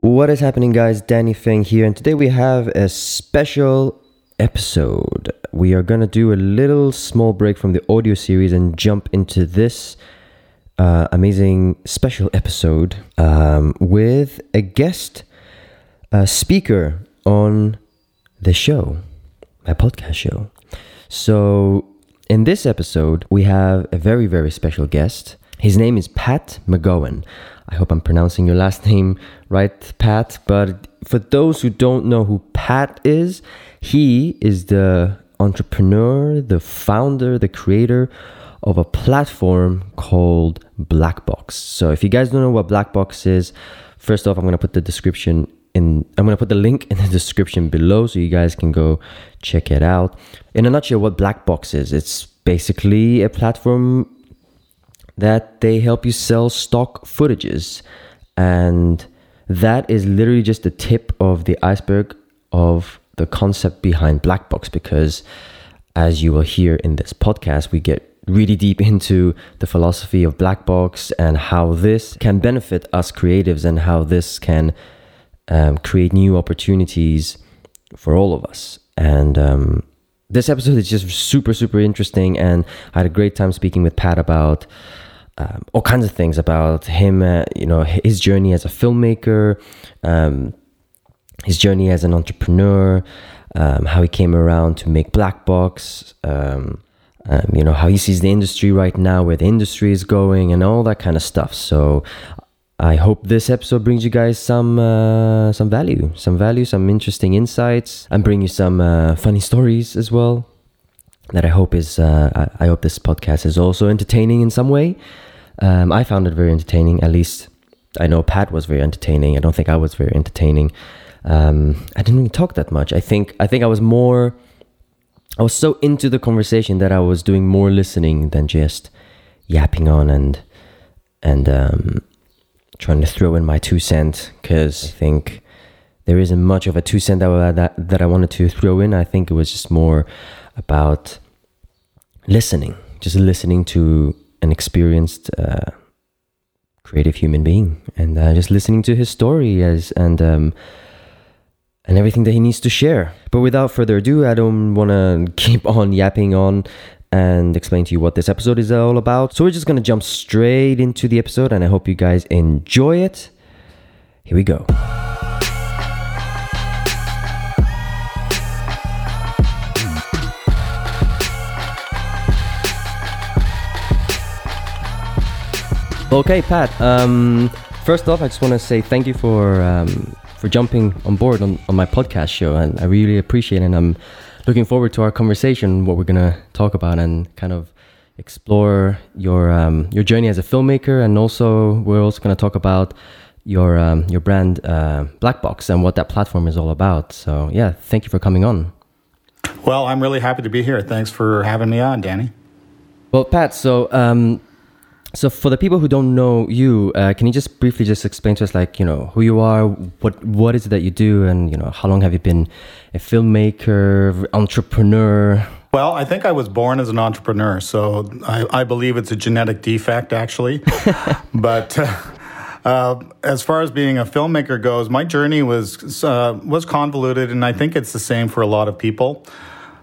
What is happening, guys? Danny Feng here, and today we have a special episode. We are gonna do a little small break from the audio series and jump into this uh, amazing special episode um, with a guest uh, speaker on the show, my podcast show. So, in this episode, we have a very, very special guest. His name is Pat McGowan. I hope I'm pronouncing your last name right, Pat. But for those who don't know who Pat is, he is the entrepreneur, the founder, the creator of a platform called Blackbox. So if you guys don't know what Blackbox is, first off, I'm going to put the description in I'm going to put the link in the description below so you guys can go check it out. In a nutshell, what Blackbox is, it's basically a platform that they help you sell stock footages. And that is literally just the tip of the iceberg of the concept behind Blackbox because as you will hear in this podcast, we get really deep into the philosophy of Blackbox and how this can benefit us creatives and how this can um, create new opportunities for all of us. And um, this episode is just super, super interesting. And I had a great time speaking with Pat about um, all kinds of things about him, uh, you know, his journey as a filmmaker, um, his journey as an entrepreneur, um, how he came around to make Blackbox, um, um, you know, how he sees the industry right now, where the industry is going, and all that kind of stuff. So I hope this episode brings you guys some uh, some value, some value, some interesting insights, and bring you some uh, funny stories as well. That I hope is uh, I hope this podcast is also entertaining in some way. Um, I found it very entertaining. At least I know Pat was very entertaining. I don't think I was very entertaining. Um, I didn't really talk that much. I think I think I was more. I was so into the conversation that I was doing more listening than just yapping on and and um, trying to throw in my two cent because I think there isn't much of a two cent that, that that I wanted to throw in. I think it was just more about listening, just listening to an experienced uh, creative human being and uh, just listening to his story as and um, and everything that he needs to share. But without further ado, I don't want to keep on yapping on and explain to you what this episode is all about. So we're just going to jump straight into the episode and I hope you guys enjoy it. Here we go. Okay, Pat. Um, first off, I just want to say thank you for um, for jumping on board on, on my podcast show, and I really appreciate it. And I'm looking forward to our conversation, what we're gonna talk about, and kind of explore your um, your journey as a filmmaker, and also we're also gonna talk about your um, your brand uh, Blackbox and what that platform is all about. So yeah, thank you for coming on. Well, I'm really happy to be here. Thanks for having me on, Danny. Well, Pat, so um, so for the people who don't know you, uh, can you just briefly just explain to us, like you know, who you are, what what is it that you do, and you know, how long have you been a filmmaker, entrepreneur? Well, I think I was born as an entrepreneur, so I, I believe it's a genetic defect, actually. but uh, uh, as far as being a filmmaker goes, my journey was uh, was convoluted, and I think it's the same for a lot of people.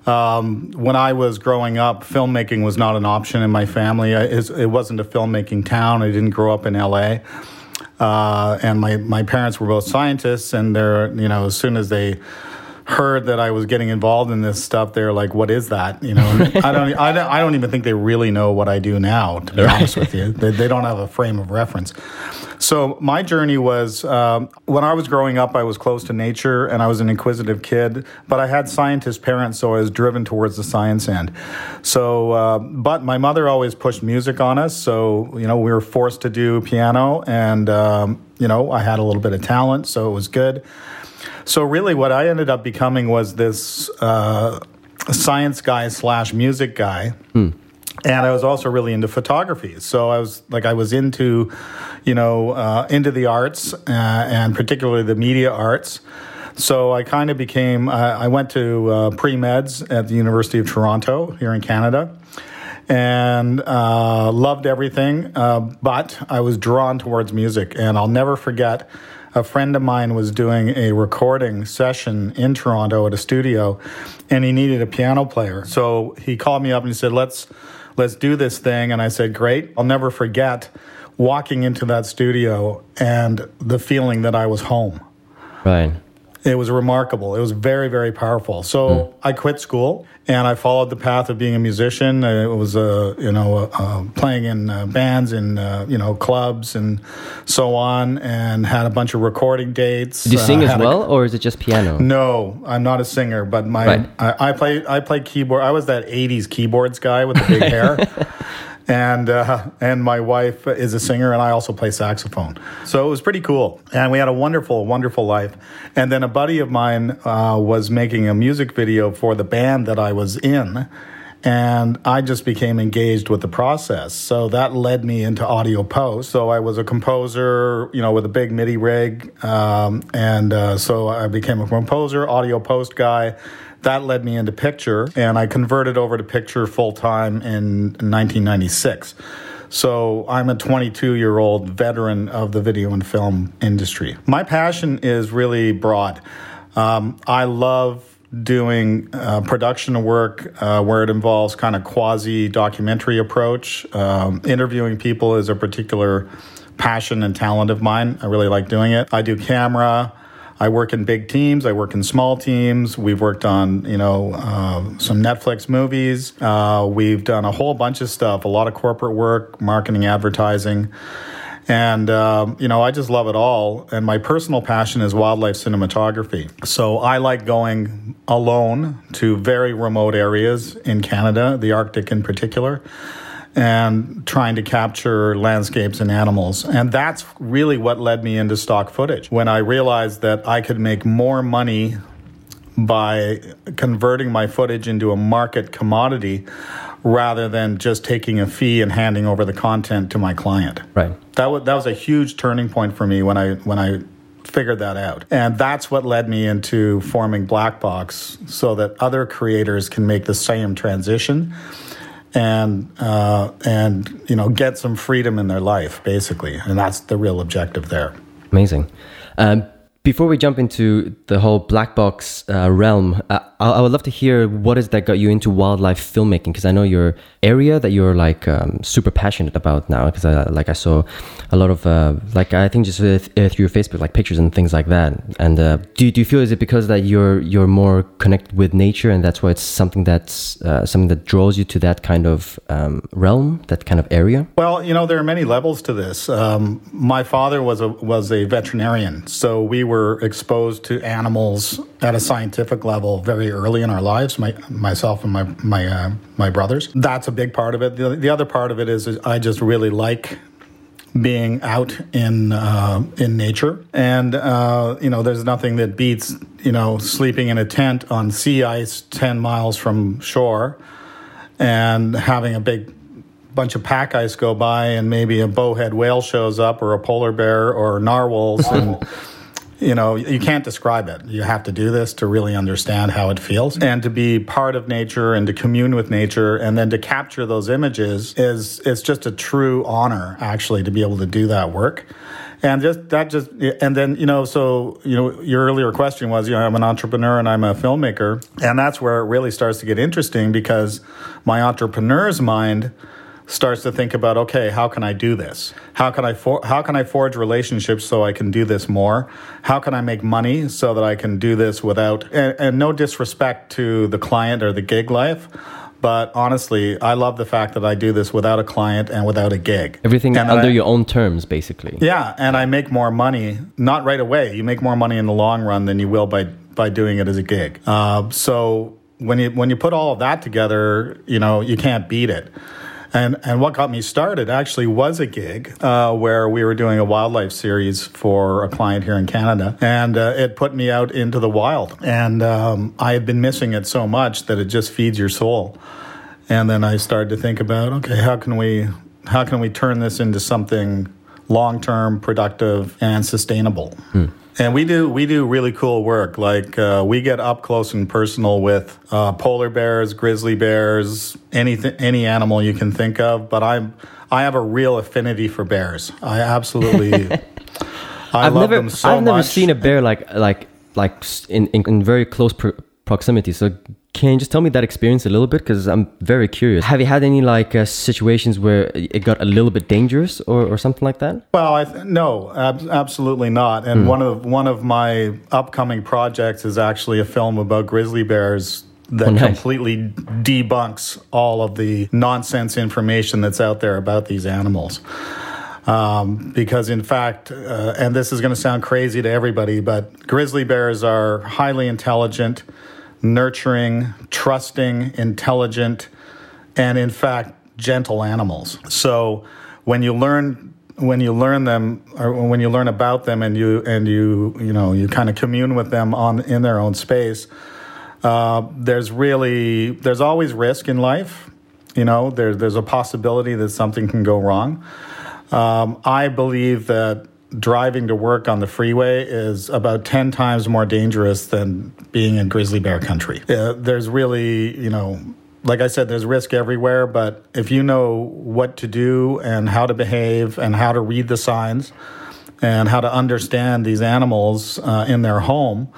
Um, when I was growing up, filmmaking was not an option in my family. it wasn't a filmmaking town. I didn't grow up in LA. Uh, and my, my parents were both scientists, and they're, you know, as soon as they heard that I was getting involved in this stuff, they're like, "What is that?" You know, I don't, I don't, I don't even think they really know what I do now. To be right. honest with you, they, they, don't have a frame of reference. So my journey was um, when I was growing up, I was close to nature and I was an inquisitive kid, but I had scientist parents, so I was driven towards the science end. So, uh, but my mother always pushed music on us, so you know we were forced to do piano, and um, you know I had a little bit of talent, so it was good. So really, what I ended up becoming was this uh, science guy slash music guy. Hmm. And I was also really into photography. So I was like, I was into, you know, uh, into the arts uh, and particularly the media arts. So I kind of became, uh, I went to uh, pre meds at the University of Toronto here in Canada and uh, loved everything. Uh, but I was drawn towards music. And I'll never forget a friend of mine was doing a recording session in Toronto at a studio, and he needed a piano player. So he called me up and he said, "Let's let's do this thing." And I said, "Great." I'll never forget walking into that studio and the feeling that I was home. Right. It was remarkable. It was very, very powerful. So mm. I quit school and I followed the path of being a musician. It was, uh, you know, uh, uh, playing in uh, bands and, uh, you know, clubs and so on, and had a bunch of recording dates. Do you sing as well, a, or is it just piano? No, I'm not a singer, but my right. I, I play I play keyboard. I was that '80s keyboards guy with the big hair. And uh, and my wife is a singer, and I also play saxophone. So it was pretty cool, and we had a wonderful, wonderful life. And then a buddy of mine uh, was making a music video for the band that I was in. And I just became engaged with the process. So that led me into audio post. So I was a composer, you know, with a big MIDI rig. Um, and uh, so I became a composer, audio post guy that led me into picture, and I converted over to picture full time in 1996. So I'm a 22 year old veteran of the video and film industry. My passion is really broad. Um, I love doing uh, production work uh, where it involves kind of quasi documentary approach. Um, interviewing people is a particular passion and talent of mine. I really like doing it. I do camera. I work in big teams. I work in small teams. We've worked on, you know, uh, some Netflix movies. Uh, we've done a whole bunch of stuff, a lot of corporate work, marketing, advertising. And, um, you know, I just love it all. And my personal passion is wildlife cinematography. So I like going alone to very remote areas in Canada, the Arctic in particular and trying to capture landscapes and animals. And that's really what led me into stock footage. When I realized that I could make more money by converting my footage into a market commodity rather than just taking a fee and handing over the content to my client. Right. That was that was a huge turning point for me when I when I figured that out. And that's what led me into forming Black Box so that other creators can make the same transition and uh, and you know get some freedom in their life basically. And that's the real objective there. Amazing. Um, before we jump into the whole black box uh, realm, uh, I, I, would love to hear what is that got you into wildlife filmmaking because I know your area that you're like um, super passionate about now. Because I like I saw a lot of uh, like I think just uh, through your Facebook like pictures and things like that. And uh, do do you feel is it because that you're you're more connected with nature and that's why it's something that's uh, something that draws you to that kind of um, realm, that kind of area? Well, you know there are many levels to this. Um, my father was a was a veterinarian, so we were were exposed to animals at a scientific level very early in our lives, my, myself and my my uh, my brothers. That's a big part of it. The, the other part of it is, is I just really like being out in uh, in nature, and uh, you know, there's nothing that beats you know sleeping in a tent on sea ice ten miles from shore, and having a big bunch of pack ice go by, and maybe a bowhead whale shows up, or a polar bear, or narwhals, and you know, you can't describe it. You have to do this to really understand how it feels and to be part of nature and to commune with nature and then to capture those images is it's just a true honor actually to be able to do that work. And just that just and then you know so you know your earlier question was you know I'm an entrepreneur and I'm a filmmaker and that's where it really starts to get interesting because my entrepreneur's mind starts to think about okay how can i do this how can i for, how can i forge relationships so i can do this more how can i make money so that i can do this without and, and no disrespect to the client or the gig life but honestly, I love the fact that I do this without a client and without a gig. Everything and under I, your own terms, basically. Yeah, and I make more money, not right away. You make more money in the long run than you will by by doing it as a gig. Uh, so when you when you put all of that together, you know you can't beat it. And and what got me started actually was a gig uh, where we were doing a wildlife series for a client here in Canada, and uh, it put me out into the wild. And um, I had been missing it so much that it just feeds your soul. And then I started to think about, okay, how can we how can we turn this into something long term, productive, and sustainable? Hmm. And we do we do really cool work. Like uh, we get up close and personal with uh, polar bears, grizzly bears, anything, any animal you can think of. But I'm I have a real affinity for bears. I absolutely. I I've love never them so I've never seen a bear like like like in in, in very close pro- proximity. So can you just tell me that experience a little bit? Because I'm very curious. Have you had any like uh, situations where it got a little bit dangerous or, or something like that? Well, I th- no, ab- absolutely not. And one of one of my upcoming projects is actually a film about grizzly bears that Oh, nice. completely debunks all of the nonsense information that's out there about these animals. Um, because in fact, uh, and this is going to sound crazy to everybody, but grizzly bears are highly intelligent, nurturing, trusting, intelligent, and in fact gentle animals. So when you learn when you learn them or when you learn about them and you and you you know you kind of commune with them on in their own space, uh, there's really there's always risk in life. You know, there, there's a possibility that something can go wrong. Um, I believe that driving to work on the freeway is about 10 times more dangerous than being in grizzly bear country. Uh, there's really, you know, like I said, there's risk everywhere, but if you know what to do and how to behave and how to read the signs and how to understand these animals uh, in their home,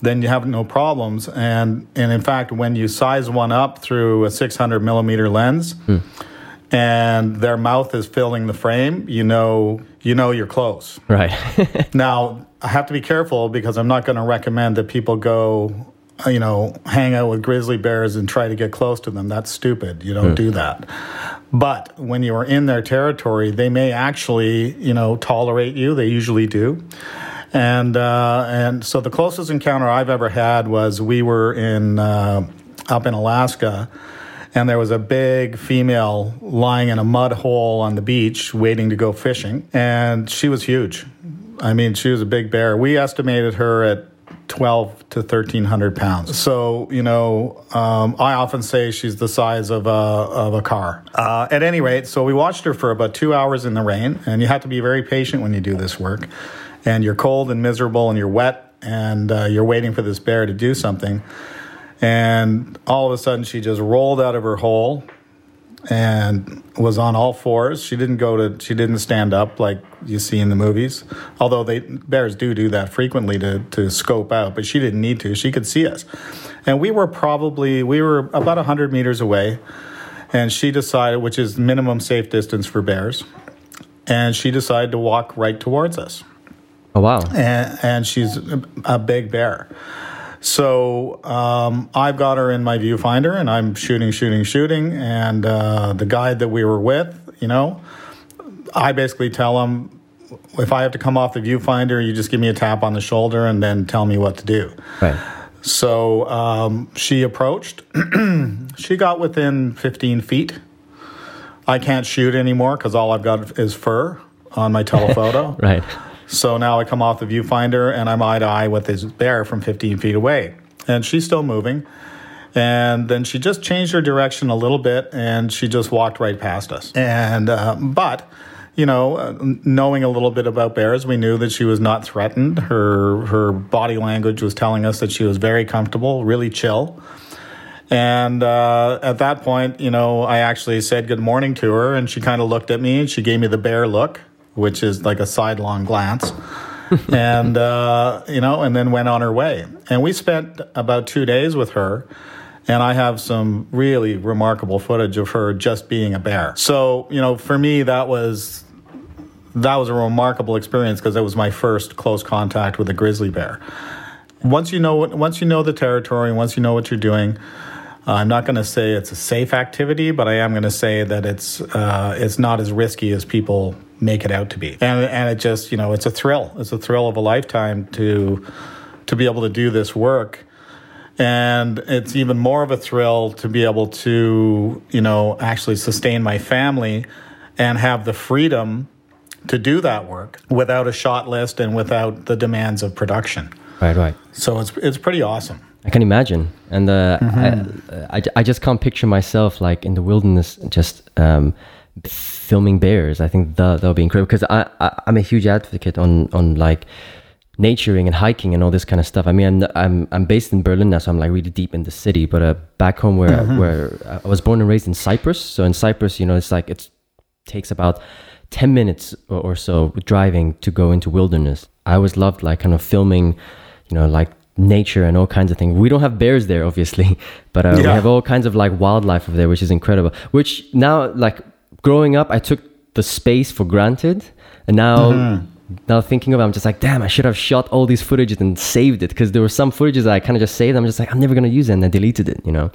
then you have no problems. And, and in fact, when you size one up through a 600 millimeter lens, and their mouth is filling the frame, you know you know you're close. Right. Now, I have to be careful because I'm not going to recommend that people go, uh, you know, hang out with grizzly bears and try to get close to them. That's stupid. You don't do that. But when you are in their territory, they may actually, you know, tolerate you. They usually do. And uh, and so the closest encounter I've ever had was we were in uh, up in Alaska, and there was a big female lying in a mud hole on the beach waiting to go fishing, and she was huge. I mean, she was a big bear. We estimated her at 12 to 1300 pounds. So, you know, um, I often say she's the size of a, of a car. Uh, at any rate, so we watched her for about two hours in the rain, and you have to be very patient when you do this work. And you're cold and miserable and you're wet, and uh, you're waiting for this bear to do something. And all of a sudden, she just rolled out of her hole and was on all fours. She didn't go to, she didn't stand up like you see in the movies. Although they bears do do that frequently to to scope out, but she didn't need to. She could see us, and we were probably we were about hundred meters away, and she decided, which is minimum safe distance for bears, and she decided to walk right towards us oh wow. and, and she's a big bear. So um, I've got her in my viewfinder, and I'm shooting, shooting, shooting. And uh, the guide that we were with, you know, I basically tell him if I have to come off the viewfinder, you just give me a tap on the shoulder and then tell me what to do. Right. So um, she approached. she got within 15 feet. I can't shoot anymore because all I've got is fur on my telephoto. Right. So now I come off the viewfinder and I'm eye to eye with this bear from 15 feet away. And she's still moving. And then she just changed her direction a little bit and she just walked right past us. And, uh, but, you know, uh, knowing a little bit about bears, we knew that she was not threatened. Her, her body language was telling us that she was very comfortable, really chill. And uh, at that point, you know, I actually said good morning to her, and she kind of looked at me and she gave me the bear look, which is like a sidelong glance. and, uh, you know, and then went on her way. And we spent about two days with her. And I have some really remarkable footage of her just being a bear. So, you know, for me, that was that was a remarkable experience because it was my first close contact with a grizzly bear. Once you know once you know the territory, once you know what you're doing, uh, I'm not going to say it's a safe activity, but I am going to say that it's uh, it's not as risky as people make it out to be. And and it just you know it's a thrill. It's a thrill of a lifetime to to be able to do this work. And it's even more of a thrill to be able to, you know, actually sustain my family and have the freedom to do that work without a shot list and without the demands of production. Right. Right. So it's it's pretty awesome. I can imagine, and uh, I, I, I just can't picture myself like in the wilderness, just um, filming bears. I think that that'll be incredible because I, I I'm a huge advocate on on like naturing and hiking and all this kind of stuff. I mean, I'm I'm, I'm based in Berlin now, so I'm like really deep in the city. But uh, back home where where I was born and raised in Cyprus, so in Cyprus, you know, it's like it takes about 10 minutes or, or so driving to go into wilderness I always loved like kind of filming, you know, like nature and all kinds of things. We don't have bears there, obviously, but uh, we have all kinds of like wildlife over there, which is incredible. Which now, like growing up, I took the space for granted, and now. Now thinking of it, I'm just like, damn, I should have shot all these footages and saved it because there were some footages that I kind of just saved. I'm just like, I'm never gonna use it, and I deleted it, you know.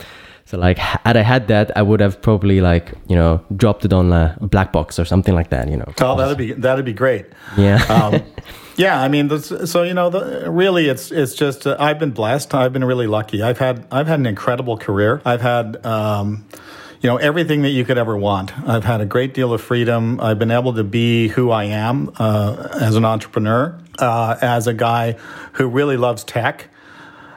So like, had I had that, I would have probably like, you know, dropped it on a black box or something like that, you know. Oh, that'd be that'd be great. Yeah. um, yeah, I mean, so you know, the, really, it's it's just uh, I've been blessed. I've been really lucky. I've had I've had an incredible career. I've had. Um, you know everything that you could ever want. I've had a great deal of freedom. I've been able to be who I am uh, as an entrepreneur, uh, as a guy who really loves tech.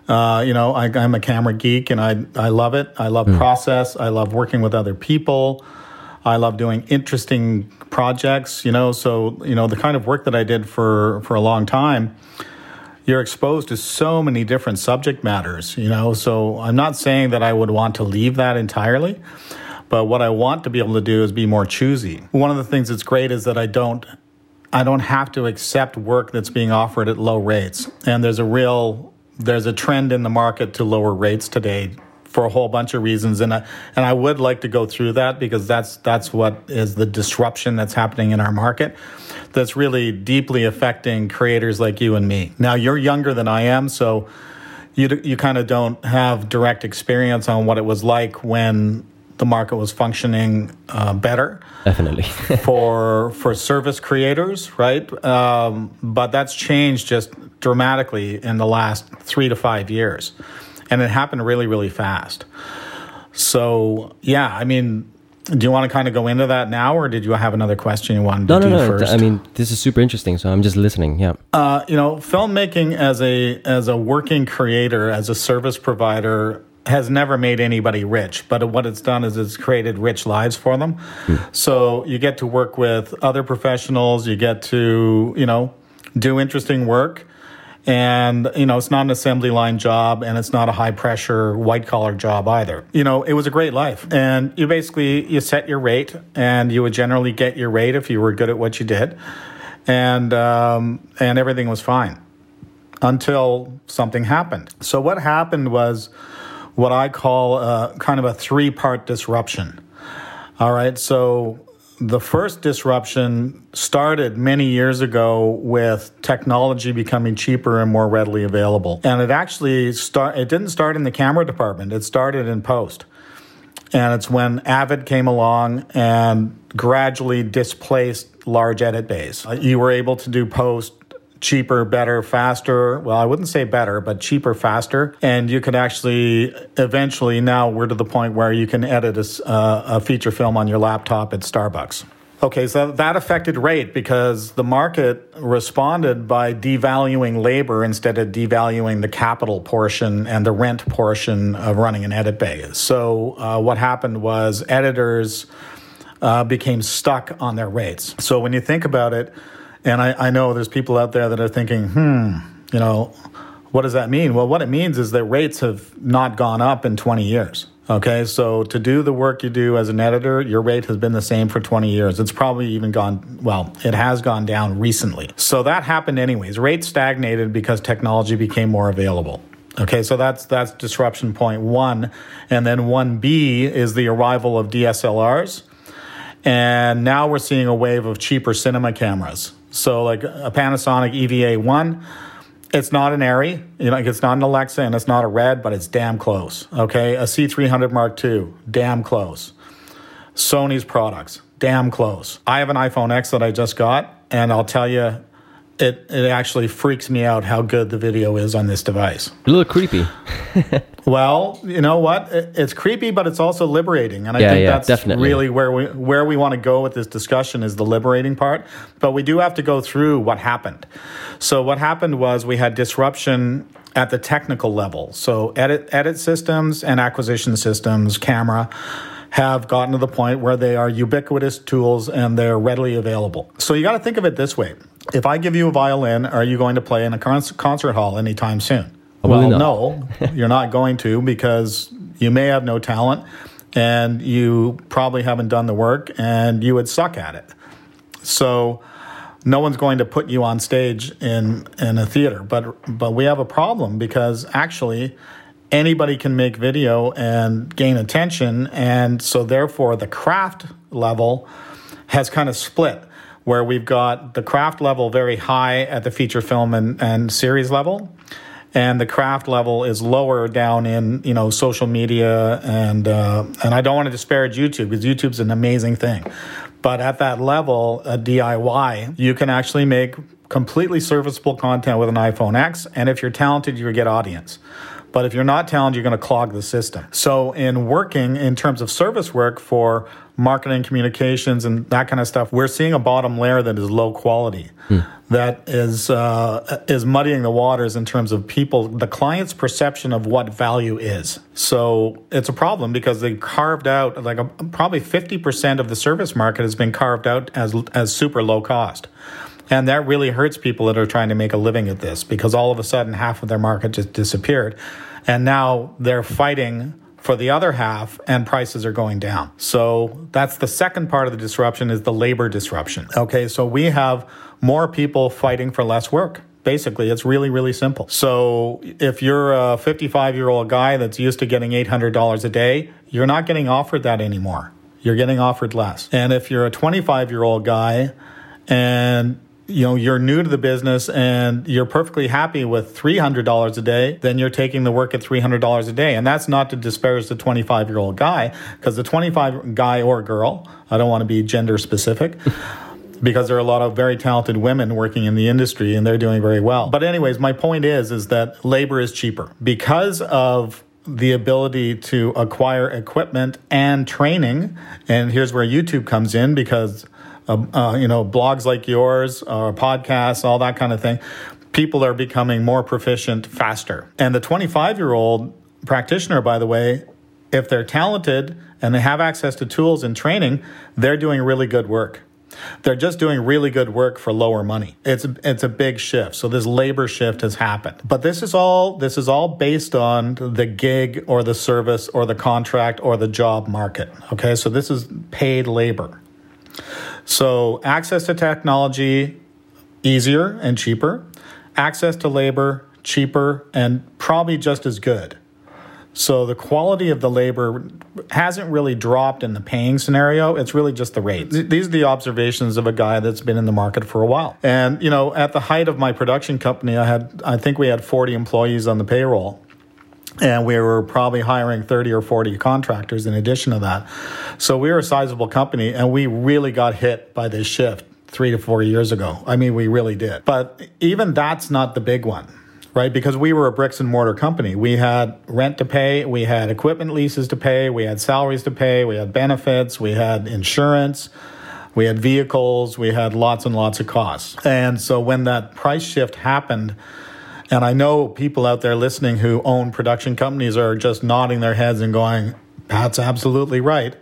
Uh, you know, I, I'm a camera geek and I, I love it. I love process. I love working with other people. I love doing interesting projects, you know. So, you know, the kind of work that I did for, for a long time, you're exposed to so many different subject matters, you know. So I'm not saying that I would want to leave that entirely, but what I want to be able to do is be more choosy. One of the things that's great is that I don't I don't have to accept work that's being offered at low rates. And there's a real there's a trend in the market to lower rates today for a whole bunch of reasons and I, and I would like to go through that because that's that's what is the disruption that's happening in our market that's really deeply affecting creators like you and me. Now you're younger than I am so you you kind of don't have direct experience on what it was like when the market was functioning uh, better Definitely. for for service creators, right? Um, but that's changed just dramatically in the last three to five years, and it happened really, really fast. So yeah, I mean, do you want to kind of go into that now, or did you have another question you wanted to no, no, do no. first? I mean, this is super interesting, so I'm just listening. Yeah. Uh, you know, filmmaking as a as a working creator, as a service provider, has never made anybody rich. But what it's done is it's created rich lives for them. So you get to work with other professionals. You get to you know do interesting work. And, you know, it's not an assembly line job and it's not a high pressure white collar job either. You know, it was a great life. And you basically, you set your rate and you would generally get your rate if you were good at what you did. And, um, and everything was fine until something happened. So what happened was what I call uh kind of a three part disruption. All right. So the first disruption started many years ago with technology becoming cheaper and more readily available. And it actually start it didn't start in the camera department. It started in post. And it's when Avid came along and gradually displaced large edit bays. You were able to do post cheaper, better, faster. Well, I wouldn't say better, but cheaper, faster. And you could actually eventually now we're to the point where you can edit a, uh, a feature film on your laptop at Starbucks. Okay, so that affected rate because the market responded by devaluing labor instead of devaluing the capital portion and the rent portion of running an edit bay. So uh, what happened was editors uh, became stuck on their rates. So when you think about it, and I, I know there's people out there that are thinking, hmm, you know, what does that mean? Well, what it means is that rates have not gone up in 20 years. Okay, so to do the work you do as an editor, your rate has been the same for 20 years. It's probably even gone, well, it has gone down recently. So that happened anyways. Rates stagnated because technology became more available. Okay, so that's that's disruption point one. And then 1B is the arrival of DSLRs. And now we're seeing a wave of cheaper cinema cameras. So like a Panasonic EVA 1, it's not an Arri, you know, it's not an Alexa and it's not a Red, but it's damn close. Okay, a C300 Mark II, damn close. Sony's products, damn close. I have an iPhone X that I just got, and I'll tell you, it it actually freaks me out how good the video is on this device. A little creepy. Well, you know what? It- It's creepy, but it's also liberating, and I Yeah, think yeah, that's definitely. really where we where we want to go with this discussion is the liberating part. But we do have to go through what happened. So what happened was we had disruption at the technical level. So edit edit systems and acquisition systems, camera have gotten to the point where they are ubiquitous tools and they're readily available. So you got to think of it this way. If I give you a violin, are you going to play in a con- concert hall anytime soon? Probably well, no, you're not going to because you may have no talent and you probably haven't done the work and you would suck at it. So, no one's going to put you on stage in in a theater. But but we have a problem because actually anybody can make video and gain attention, and so therefore the craft level has kind of split. Where we've got the craft level very high at the feature film and, and series level, and the craft level is lower down in you know social media and uh, and I don't want to disparage YouTube because YouTube's an amazing thing, but at that level, a DIY, you can actually make completely serviceable content with an iPhone X, and if you're talented, you get audience. But if you're not talented, you're going to clog the system. So, in working in terms of service work for marketing, communications, and that kind of stuff, we're seeing a bottom layer that is low quality, hmm. that is uh, is muddying the waters in terms of people, the client's perception of what value is. So it's a problem because they carved out like a, probably fifty percent of the service market has been carved out as as super low cost. And that really hurts people that are trying to make a living at this because all of a sudden half of their market just disappeared. And now they're fighting for the other half and prices are going down. So that's the second part of the disruption is the labor disruption. Okay, so we have more people fighting for less work. Basically, it's really, really simple. So if you're a 55 year old guy that's used to getting $800 a day, you're not getting offered that anymore. You're getting offered less. And if you're a 25 year old guy and you know you're new to the business and you're perfectly happy with $300 a day then you're taking the work at $300 a day. And that's not to disparage the 25 year old guy because the 25 guy or girl i don't want to be gender specific because there are a lot of very talented women working in the industry and they're doing very well. But anyways my point is is that labor is cheaper. Because of the ability to acquire equipment and training and here's where youtube comes in because uh, uh, you know, blogs like yours or podcasts, all that kind of thing, people are becoming more proficient faster. And the 25 year old practitioner, by the way, if they're talented and they have access to tools and training, they're doing really good work. They're just doing really good work for lower money. It's it's a big shift. So this labor shift has happened. But this is all this is all based on the gig or the service or the contract or the job market. Okay? So this is paid labor. So, access to technology, easier and cheaper. Access to labor, cheaper and probably just as good. So, the quality of the labor hasn't really dropped in the paying scenario. It's really just the rates. These are the observations of a guy that's been in the market for a while. And, you know, at the height of my production company, I had, I think we had 40 employees on the payroll and we were probably hiring 30 or 40 contractors in addition to that. So we were a sizable company and we really got hit by this shift three to four years ago. I mean, we really did. But even that's not the big one, right? Because we were a bricks and mortar company. We had rent to pay, we had equipment leases to pay, we had salaries to pay, we had benefits, we had insurance. We had vehicles, we had lots and lots of costs. And so when that price shift happened, and I know people out there listening who own production companies are just nodding their heads and going, that's absolutely right.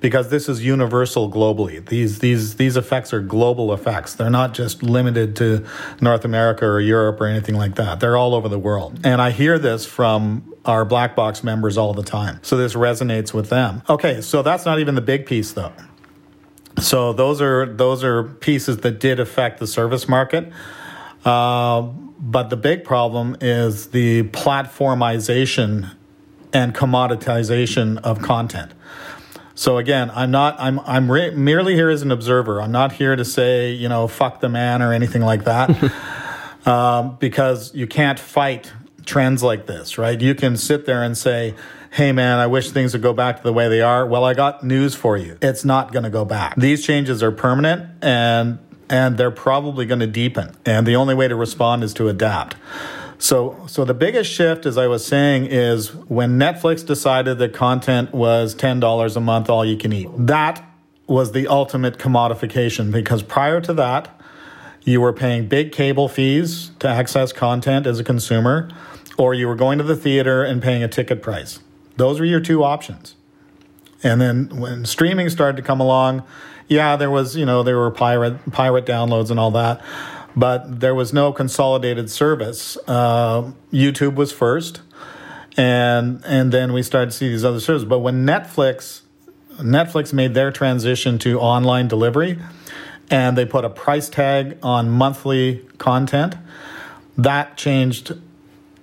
Because this is universal globally. These these these effects are global effects. They're not just limited to North America or Europe or anything like that. They're all over the world. And I hear this from our black box members all the time. So this resonates with them. Okay, so that's not even the big piece though. So those are those are pieces that did affect the service market. Uh, but the big problem is the platformization and commoditization of content. So again, I'm not. I'm. I'm re- merely here as an observer. I'm not here to say, you know, fuck the man or anything like that, um, because you can't fight trends like this, right? You can sit there and say, "Hey, man, I wish things would go back to the way they are." Well, I got news for you. It's not going to go back. These changes are permanent, and and they're probably going to deepen. And the only way to respond is to adapt. So, so the biggest shift, as I was saying, is when Netflix decided that content was ten dollars a month, all you can eat. That was the ultimate commodification because prior to that, you were paying big cable fees to access content as a consumer, or you were going to the theater and paying a ticket price. Those were your two options. And then when streaming started to come along, yeah, there was, you know, there were pirate pirate downloads and all that, but there was no consolidated service. Uh, YouTube was first, and and then we started to see these other services. But when Netflix Netflix made their transition to online delivery, and they put a price tag on monthly content, that changed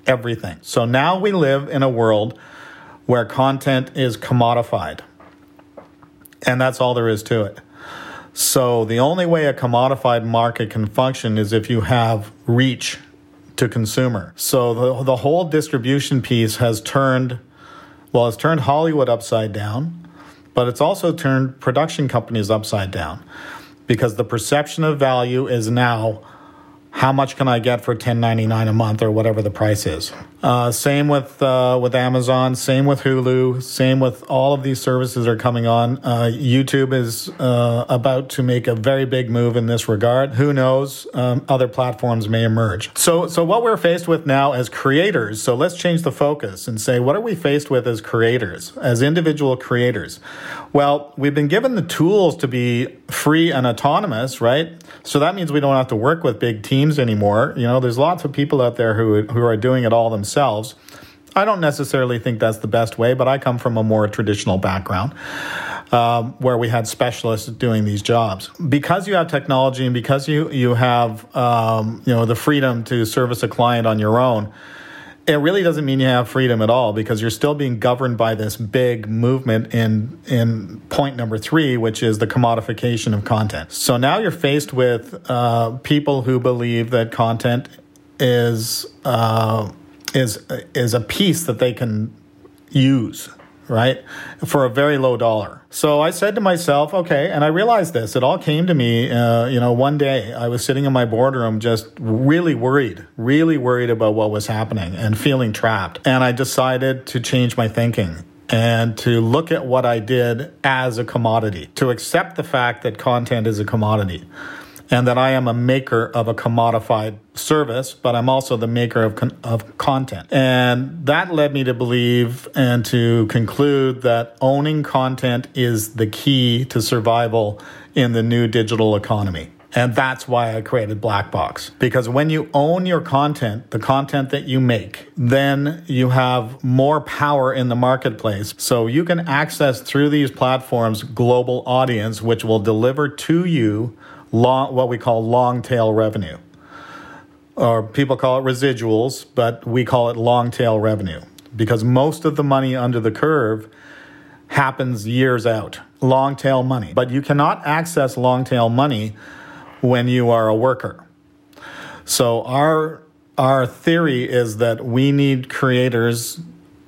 everything. So now we live in a world where content is commodified. And that's all there is to it. So the only way a commodified market can function is if you have reach to consumer. So the, the whole distribution piece has turned, well, it's turned Hollywood upside down, but it's also turned production companies upside down because the perception of value is now how much can I get for ten ninety nine a month or whatever the price is. Uh, same with uh, with Amazon. Same with Hulu. Same with all of these services that are coming on. Uh, YouTube is uh, about to make a very big move in this regard. Who knows? Um, other platforms may emerge. So so what we're faced with now as creators. So let's change the focus and say what are we faced with as creators, as individual creators? Well, we've been given the tools to be free and autonomous, right? So that means we don't have to work with big teams anymore. You know, there's lots of people out there who who are doing it all themselves. I don't necessarily think that's the best way, but I come from a more traditional background um, where we had specialists doing these jobs. Because you have technology and because you you have um, you know the freedom to service a client on your own it really doesn't mean you have freedom at all because you're still being governed by this big movement in in point number three, which is the commodification of content. So now you're faced with uh, people who believe that content is uh, is is a piece that they can use right? For a very low dollar. So I said to myself, okay, and I realized this. It all came to me, uh, you know, one day I was sitting in my boardroom just really worried, really worried about what was happening and feeling trapped. And I decided to change my thinking and to look at what I did as a commodity, to accept the fact that content is a commodity and that I am a maker of a commodified service, but I'm also the maker of, con- of content. And that led me to believe and to conclude that owning content is the key to survival in the new digital economy. And that's why I created Black Box. Because when you own your content, the content that you make, then you have more power in the marketplace. So you can access through these platforms global audience, which will deliver to you long, what we call long tail revenue. Or people call it residuals, but we call it long tail revenue because most of the money under the curve happens years out. Long tail money. But you cannot access long tail money when you are a worker. So our our theory is that we need creators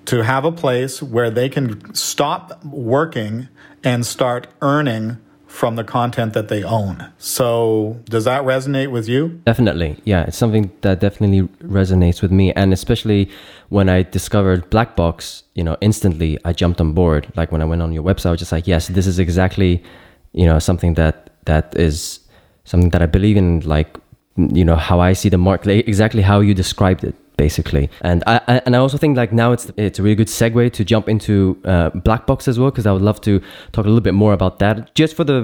to have a place where they can stop working and start earning from the content that they own. So, does that resonate with you? Definitely. Yeah, it's something that definitely resonates with me. And especially when I discovered Black Box, you know, instantly I jumped on board. Like when I went on your website, I was just like, yes, this is exactly, you know, something that that is something that I believe in, like, you know, how I see the market, exactly how you described it basically. And I, I, and I also think like now it's it's a really good segue to jump into uh, black box as well because I would love to talk a little bit more about that just for the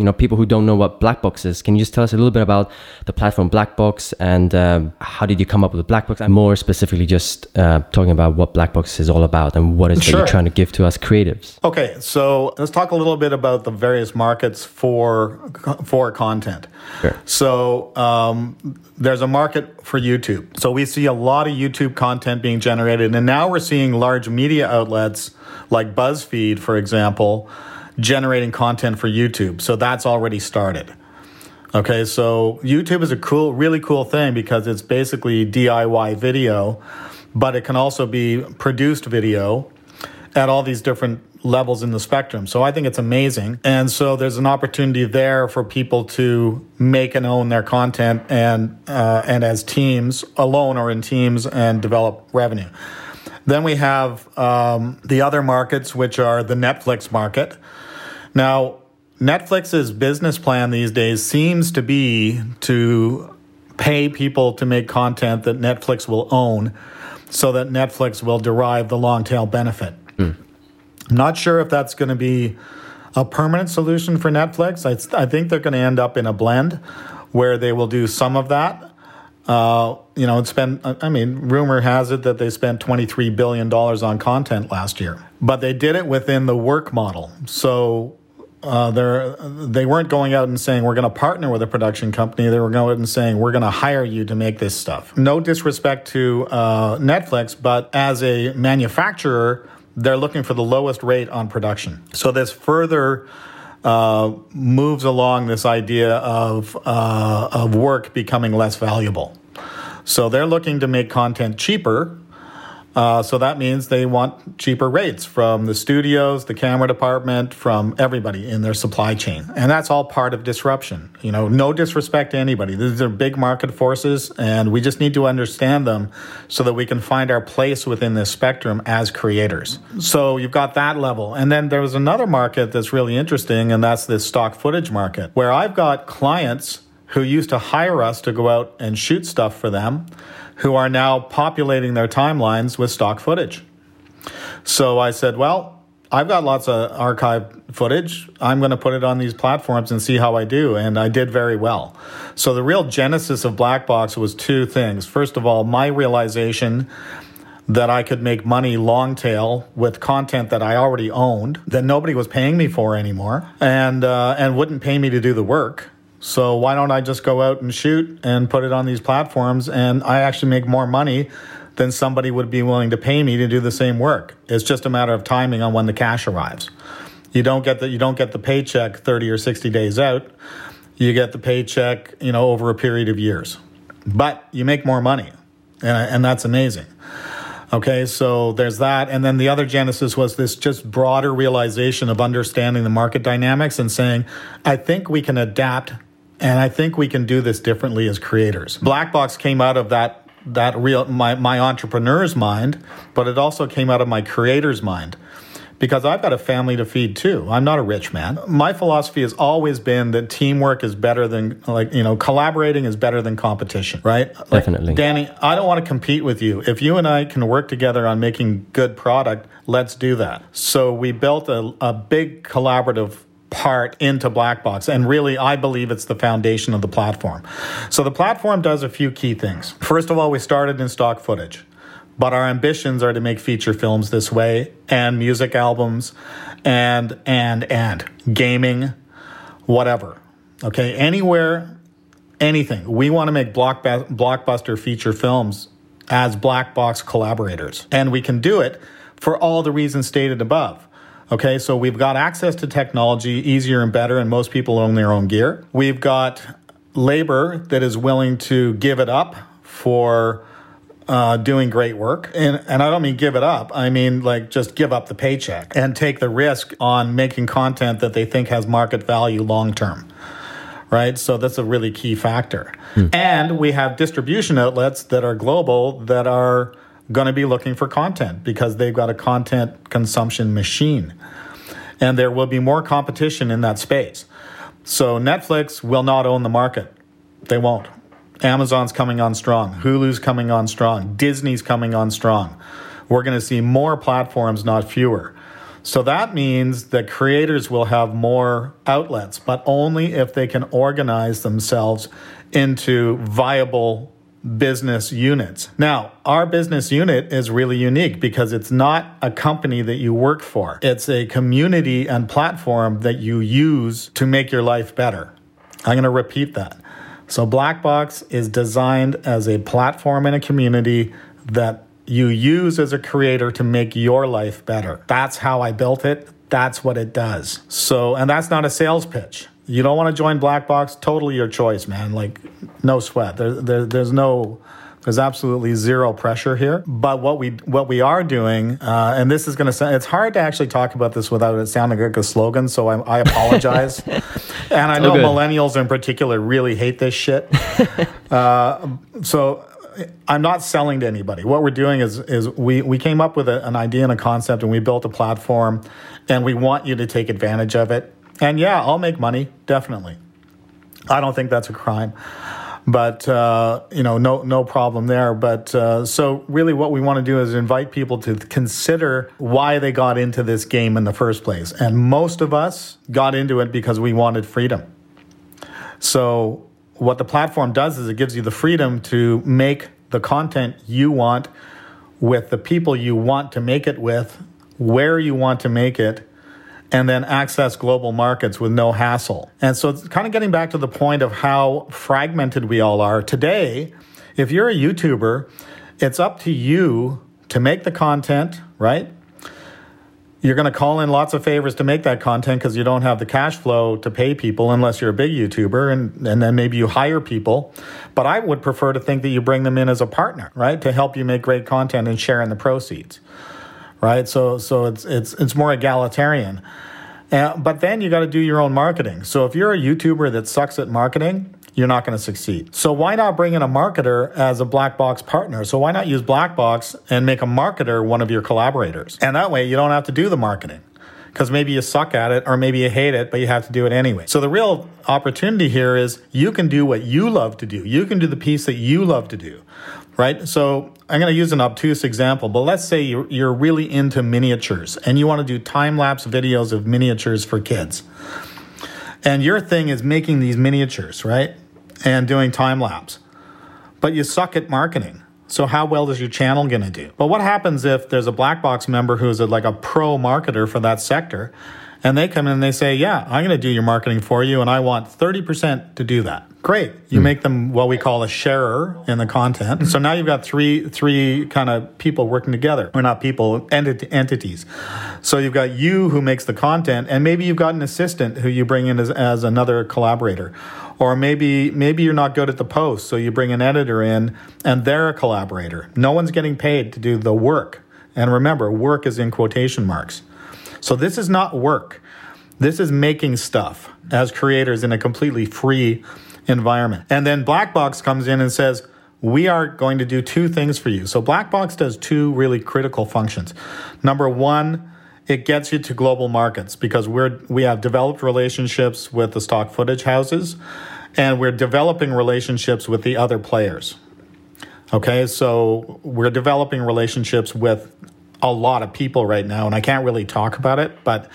you know people who don't know what black box is can you just tell us a little bit about the platform black box and um, how did you come up with black box and more specifically just uh, talking about what black box is all about and what is sure. you're trying to give to us creatives okay so let's talk a little bit about the various markets for for content sure. so um, there's a market for youtube so we see a lot of youtube content being generated and now we're seeing large media outlets like buzzfeed for example generating content for YouTube. So that's already started. Okay, so YouTube is a cool, really cool thing because it's basically DIY video, but it can also be produced video at all these different levels in the spectrum. So I think it's amazing. And so there's an opportunity there for people to make and own their content and uh, and as teams, alone or in teams, and develop revenue. Then we have um, the other markets, which are the Netflix market. Now, Netflix's business plan these days seems to be to pay people to make content that Netflix will own so that Netflix will derive the long tail benefit. I'm not sure if that's going to be a permanent solution for Netflix. I, I think they're going to end up in a blend where they will do some of that. Uh, you know, spend. I mean, rumor has it that they spent $23 billion on content last year, but they did it within the work model. So uh, they're, they weren't going out and saying we're going to partner with a production company. They were going out and saying we're going to hire you to make this stuff. No disrespect to uh, Netflix, but as a manufacturer, they're looking for the lowest rate on production. So this further uh, moves along this idea of uh, of work becoming less valuable. So they're looking to make content cheaper uh, so that means they want cheaper rates from the studios, the camera department, from everybody in their supply chain. And that's all part of disruption. You know, no disrespect to anybody. These are big market forces, and we just need to understand them so that we can find our place within this spectrum as creators. So you've got that level. And then there was another market that's really interesting, and that's this stock footage market, where I've got clients who used to hire us to go out and shoot stuff for them who are now populating their timelines with stock footage. So I said, well, I've got lots of archive footage. I'm going to put it on these platforms and see how I do. And I did very well. So the real genesis of Black Box was two things. First of all, my realization that I could make money long tail with content that I already owned that nobody was paying me for anymore and uh, and wouldn't pay me to do the work. So why don't I just go out and shoot and put it on these platforms and I actually make more money than somebody would be willing to pay me to do the same work. It's just a matter of timing on when the cash arrives. You don't get the you don't get the paycheck 30 or 60 days out. You get the paycheck, you know, over a period of years. But you make more money. And and that's amazing. Okay, so there's that. And then the other genesis was this just broader realization of understanding the market dynamics and saying, I think we can adapt and I think we can do this differently as creators. Black Box came out of that that real my, my entrepreneur's mind, but it also came out of my creator's mind. Because I've got a family to feed too. I'm not a rich man. My philosophy has always been that teamwork is better than like, you know, collaborating is better than competition, right? Like, Definitely. Danny, I don't want to compete with you. If you and I can work together on making good product, let's do that. So we built a, a big collaborative part into Blackbox. And really, I believe it's the foundation of the platform. So the platform does a few key things. First of all, we started in stock footage, but our ambitions are to make feature films this way and music albums and, and, and gaming, whatever. Okay. Anywhere, anything. We want to make blockbuster feature films as black box collaborators. And we can do it for all the reasons stated above. Okay, so we've got access to technology easier and better, and most people own their own gear. We've got labor that is willing to give it up for uh, doing great work. And, and I don't mean give it up, I mean like just give up the paycheck and take the risk on making content that they think has market value long term. Right, so that's a really key factor. Hmm. And we have distribution outlets that are global that are going to be looking for content because they've got a content consumption machine. And there will be more competition in that space. So Netflix will not own the market. They won't. Amazon's coming on strong. Hulu's coming on strong. Disney's coming on strong. We're going to see more platforms, not fewer. So that means that creators will have more outlets, but only if they can organize themselves into viable business units. Now, our business unit is really unique because it's not a company that you work for. It's a community and platform that you use to make your life better. I'm going to repeat that. So Black Box is designed as a platform and a community that you use as a creator to make your life better. That's how I built it. That's what it does. So, and that's not a sales pitch you don't want to join Black Box, totally your choice, man. Like, no sweat. There, there, there's no, there's absolutely zero pressure here. But what we what we are doing, uh, and this is going to sound, it's hard to actually talk about this without it sounding like a slogan. So I, I apologize. and I know millennials in particular really hate this shit. uh, so I'm not selling to anybody. What we're doing is is we we came up with a, an idea and a concept, and we built a platform, and we want you to take advantage of it. And yeah, I'll make money, definitely. I don't think that's a crime. But uh, you know, no no problem there. But uh, so really, what we want to do is invite people to consider why they got into this game in the first place. And most of us got into it because we wanted freedom. So what the platform does is it gives you the freedom to make the content you want with the people you want to make it with, where you want to make it, and then access global markets with no hassle. And so it's kind of getting back to the point of how fragmented we all are. Today, if you're a YouTuber, it's up to you to make the content, right? You're going to call in lots of favors to make that content because you don't have the cash flow to pay people unless you're a big YouTuber and, and then maybe you hire people. But I would prefer to think that you bring them in as a partner, right? To help you make great content and share in the proceeds. Right? So so it's it's it's more egalitarian. Uh, but then you got to do your own marketing. So if you're a YouTuber that sucks at marketing, you're not going to succeed. So why not bring in a marketer as a black box partner? So why not use black box and make a marketer one of your collaborators? And that way you don't have to do the marketing because maybe you suck at it or maybe you hate it, but you have to do it anyway. So the real opportunity here is you can do what you love to do. You can do the piece that you love to do, right? So I'm going to use an obtuse example, but let's say you're, you're really into miniatures and you want to do time lapse videos of miniatures for kids. And your thing is making these miniatures, right? And doing time lapse. But you suck at marketing. So how well is your channel going to do? But what happens if there's a black box member who's a, like a pro marketer for that sector and they come in and they say, "Yeah, I'm going to do your marketing for you and I want 30% to do that." Great. You mm. make them what we call a sharer in the content. So now you've got three three kind of people working together. Or not people, enti- entities. So you've got you who makes the content and maybe you've got an assistant who you bring in as, as another collaborator. Or maybe maybe you're not good at the post, so you bring an editor in and they're a collaborator. No one's getting paid to do the work. And remember, work is in quotation marks. So this is not work. This is making stuff as creators in a completely free environment. And then Blackbox comes in and says, we are going to do two things for you. So Blackbox does two really critical functions. Number one, it gets you to global markets because we're we have developed relationships with the stock footage houses and we're developing relationships with the other players. Okay, so we're developing relationships with a lot of people right now, and I can't really talk about it, but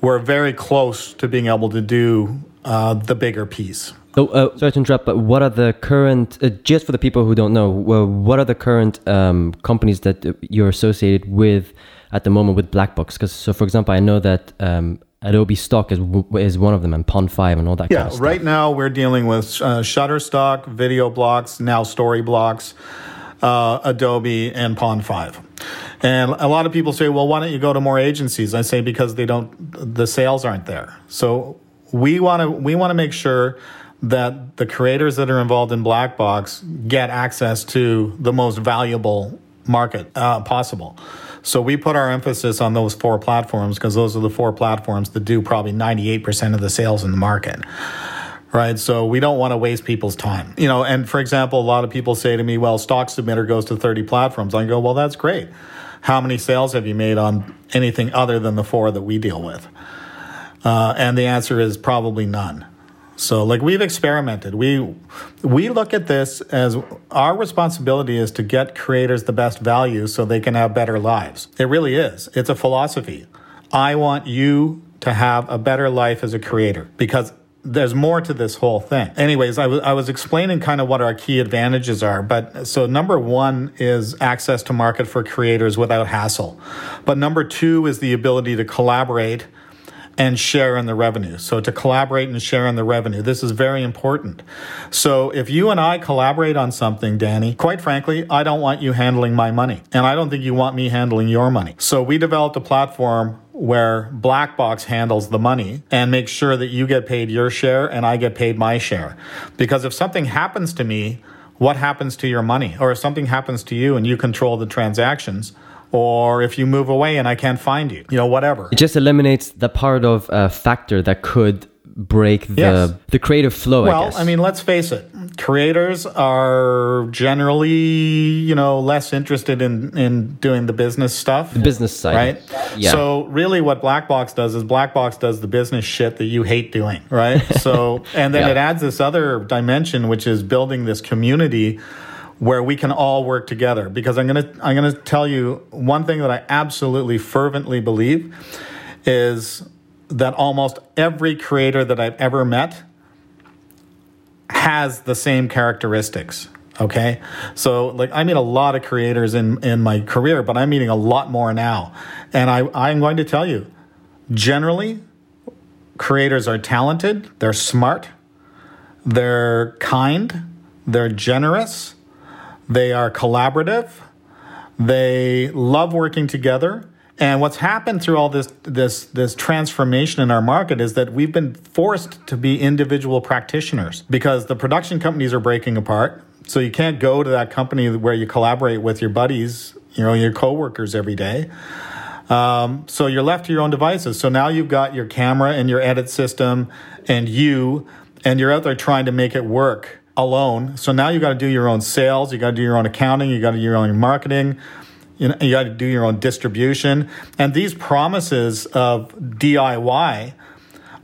we're very close to being able to do uh, the bigger piece. So, uh, sorry to interrupt, but what are the current, uh, just for the people who don't know, well, what are the current um, companies that you're associated with at the moment with Blackbox? Because, so for example, I know that um, Adobe Stock is is one of them, and Pond5 and all that. Yeah, kind of right now we're dealing with uh, Shutterstock, Video Blocks, now Storyblocks, uh, Adobe, and Pond5. And a lot of people say, "Well, why don't you go to more agencies?" I say because they don't, the sales aren't there. So we want to we want to make sure that the creators that are involved in Black Box get access to the most valuable market uh, possible. So we put our emphasis on those four platforms because those are the four platforms that do probably 98% of the sales in the market. Right. So we don't want to waste people's time. You know, and for example, a lot of people say to me, well, Stock Submitter goes to 30 platforms. I go, well, that's great. How many sales have you made on anything other than the four that we deal with? Uh, and the answer is probably none. So like we've experimented. We we look at this as our responsibility is to get creators the best value so they can have better lives. It really is. It's a philosophy. I want you to have a better life as a creator because there's more to this whole thing. Anyways, I was I was explaining kind of what our key advantages are, but so number 1 is access to market for creators without hassle. But number 2 is the ability to collaborate and share in the revenue. So to collaborate and share in the revenue. This is very important. So if you and I collaborate on something, Danny, quite frankly, I don't want you handling my money. And I don't think you want me handling your money. So we developed a platform where Blackbox handles the money and makes sure that you get paid your share and I get paid my share. Because if something happens to me, what happens to your money? Or if something happens to you and you control the transactions, or if you move away and I can't find you, you know, whatever. It just eliminates the part of a factor that could break the yes. the creative flow. Well, I, I, mean, let's face it. Creators are generally, you know, less interested in in doing the business stuff. The business side, right? Yeah. So really, what Blackbox does is Blackbox does the business shit that you hate doing, right? so, and then yeah. it adds this other dimension, which is building this community where we can all work together. Because I'm going to I'm to tell you one thing that I absolutely fervently believe is that almost every creator that I've ever met has the same characteristics okay? So like i meet a lot of creators in in my career but i'm meeting a lot more now. And i i'm going to tell you generally, creators are talented, they're smart, they're kind, they're generous, they are collaborative, they love working together. And what's happened through all this this this transformation in our market is that we've been forced to be individual practitioners because the production companies are breaking apart. So you can't go to that company where you collaborate with your buddies, you know, your coworkers every day. Um, so you're left to your own devices. So now you've got your camera and your edit system and you, and you're out there trying to make it work alone. So now you got to do your own sales, you got to do your own accounting, you got to do your own marketing, you, know, you got to do your own distribution. And these promises of DIY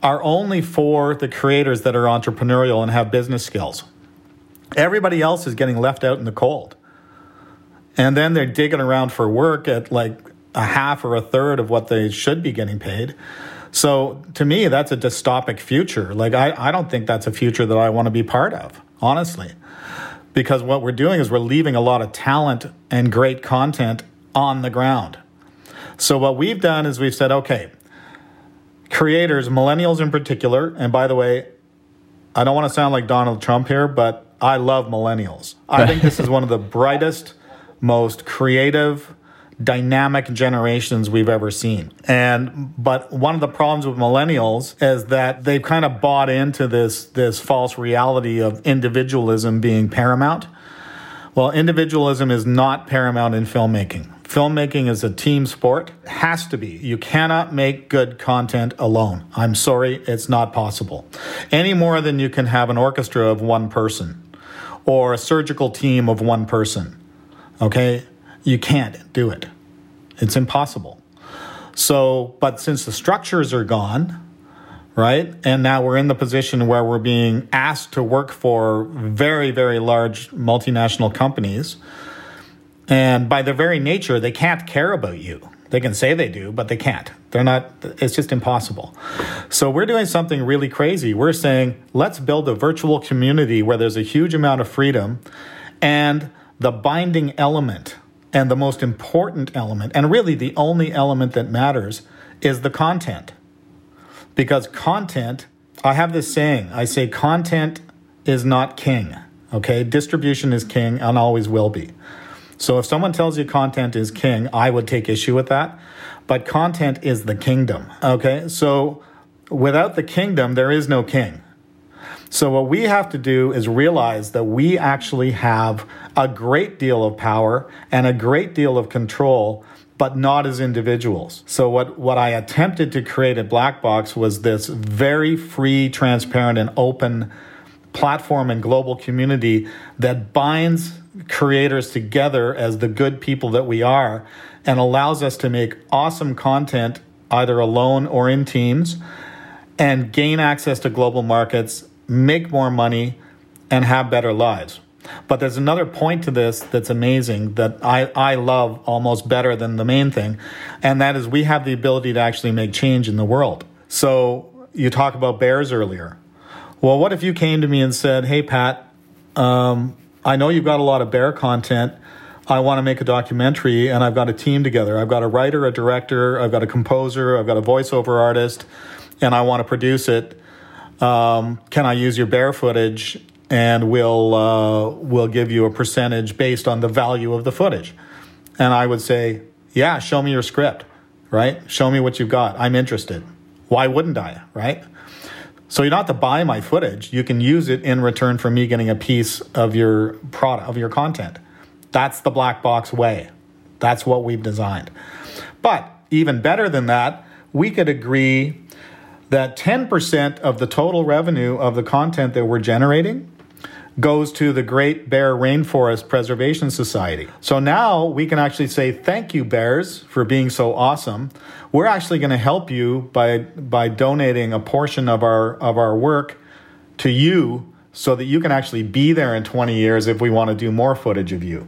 are only for the creators that are entrepreneurial and have business skills. Everybody else is getting left out in the cold. And then they're digging around for work at like a half or a third of what they should be getting paid. So to me, that's a dystopic future. Like, I, I don't think that's a future that I want to be part of, honestly. Because what we're doing is we're leaving a lot of talent and great content on the ground. So what we've done is we've said, okay, creators, millennials in particular, and by the way, I don't want to sound like Donald Trump here, but I love millennials. I think this is one of the brightest, most creative, dynamic generations we've ever seen. And but one of the problems with millennials is that they've kind of bought into this this false reality of individualism being paramount. Well, individualism is not paramount in filmmaking. Filmmaking is a team sport. It has to be. You cannot make good content alone. I'm sorry, it's not possible. Any more than you can have an orchestra of one person or a surgical team of one person. Okay? You can't do it. It's impossible. So, but since the structures are gone, right? And now we're in the position where we're being asked to work for very, very large multinational companies. And by their very nature, they can't care about you. They can say they do, but they can't. They're not, it's just impossible. So we're doing something really crazy. We're saying, let's build a virtual community where there's a huge amount of freedom and the binding element and the most important element, and really the only element that matters, is the content. Because content, I have this saying I say content is not king. Okay, distribution is king and always will be. So if someone tells you content is king, I would take issue with that. But content is the kingdom. Okay, so without the kingdom, there is no king. So, what we have to do is realize that we actually have a great deal of power and a great deal of control, but not as individuals. So, what, what I attempted to create at Black Box was this very free, transparent, and open platform and global community that binds creators together as the good people that we are and allows us to make awesome content either alone or in teams and gain access to global markets make more money, and have better lives. But there's another point to this that's amazing that I, I love almost better than the main thing, and that is we have the ability to actually make change in the world. So you talk about bears earlier. Well, what if you came to me and said, Hey, Pat, um, I know you've got a lot of bear content. I want to make a documentary, and I've got a team together. I've got a writer, a director, I've got a composer, I've got a voiceover artist, and I want to produce it um, can I use your bear footage and we'll uh, we'll give you a percentage based on the value of the footage. And I would say, yeah, show me your script, right? Show me what you've got. I'm interested. Why wouldn't I, right? So you don't have to buy my footage. You can use it in return for me getting a piece of your product of your content. That's the black box way. That's what we've designed. But even better than that, we could agree that 10% of the total revenue of the content that we're generating goes to the Great Bear Rainforest Preservation Society. So now we can actually say thank you bears for being so awesome. We're actually going to help you by by donating a portion of our of our work to you so that you can actually be there in 20 years if we want to do more footage of you.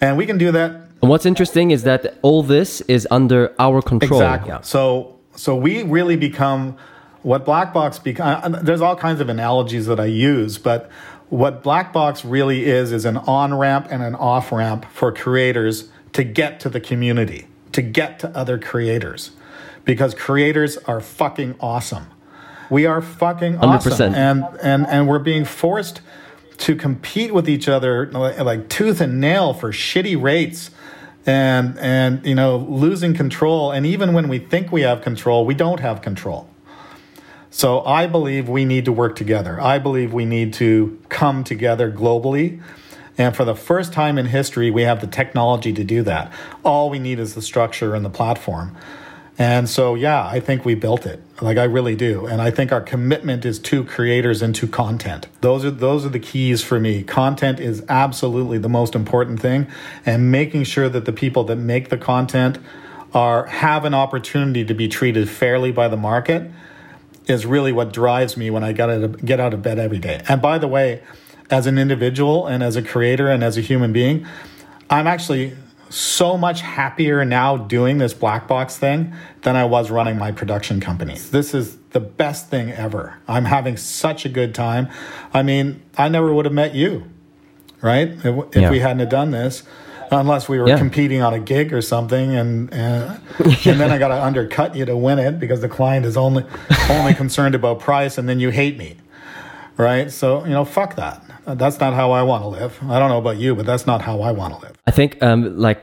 And we can do that. And what's interesting is that all this is under our control. Exactly. Yeah. So so we really become what black box become uh, uh, there's all kinds of analogies that i use but what black box really is is an on ramp and an off ramp for creators to get to the community to get to other creators because creators are fucking awesome. We are fucking awesome. 100%. And, and, and we're being forced to compete with each other like tooth and nail for shitty rates and and you know losing control and even when we think we have control we don't have control so i believe we need to work together i believe we need to come together globally and for the first time in history we have the technology to do that all we need is the structure and the platform and so, yeah, I think we built it. Like I really do. And I think our commitment is to creators and to content. Those are those are the keys for me. Content is absolutely the most important thing and making sure that the people that make the content are have an opportunity to be treated fairly by the market is really what drives me when I got to get out of bed every day. And by the way, as an individual and as a creator and as a human being, I'm actually so much happier now doing this black box thing than I was running my production company. This is the best thing ever. I'm having such a good time. I mean, I never would have met you, right? If, if Yeah. we hadn't have done this, unless we were Yeah. competing on a gig or something, and and, and then I got to undercut you to win it because the client is only only concerned about price, and then you hate me, right? So you know, fuck that. That's not how I want to live. I don't know about you, but that's not how I want to live. I think um, like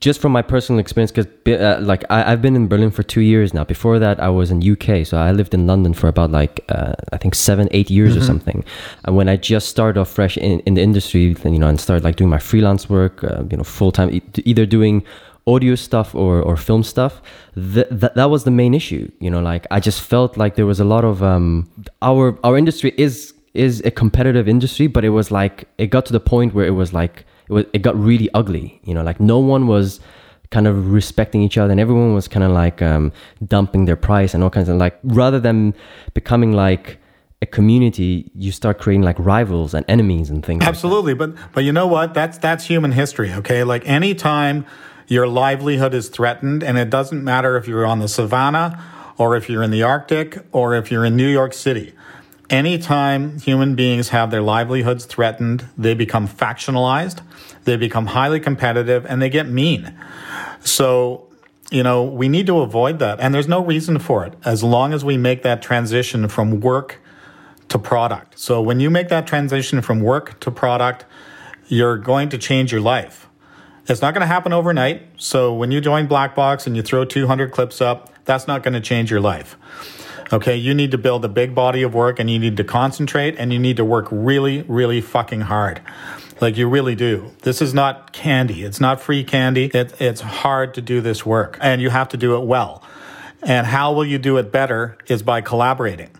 just from my personal experience, because uh, like I, I've been in Berlin for two years now. Before that, I was in UK, so I lived in London for about like uh, I think seven, eight years or something. And when I just started off fresh in, in the industry, you know, and started like doing my freelance work, uh, you know, full time, e- either doing audio stuff or, or film stuff th- that that was the main issue you know like i just felt like there was a lot of um our our industry is is a competitive industry but it was like it got to the point where it was like it was it got really ugly you know like no one was kind of respecting each other and everyone was kind of like um dumping their price and all kinds of like rather than becoming like a community you start creating like rivals and enemies and things like. Absolutely, but but you know what? That's that's human history. Okay, like anytime your livelihood is threatened, and it doesn't matter if you're on the savannah or if you're in the Arctic or if you're in New York City. Anytime human beings have their livelihoods threatened, they become factionalized, they become highly competitive, and they get mean. So, you know, we need to avoid that. And there's no reason for it as long as we make that transition from work to product. So when you make that transition from work to product, you're going to change your life. It's not going to happen overnight. So when you join Black Box and you throw 200 clips up, that's not going to change your life. Okay, you need to build a big body of work and you need to concentrate and you need to work really, really fucking hard. Like you really do. This is not candy. It's not free candy. It, it's hard to do this work and you have to do it well. And how will you do it better is by collaborating.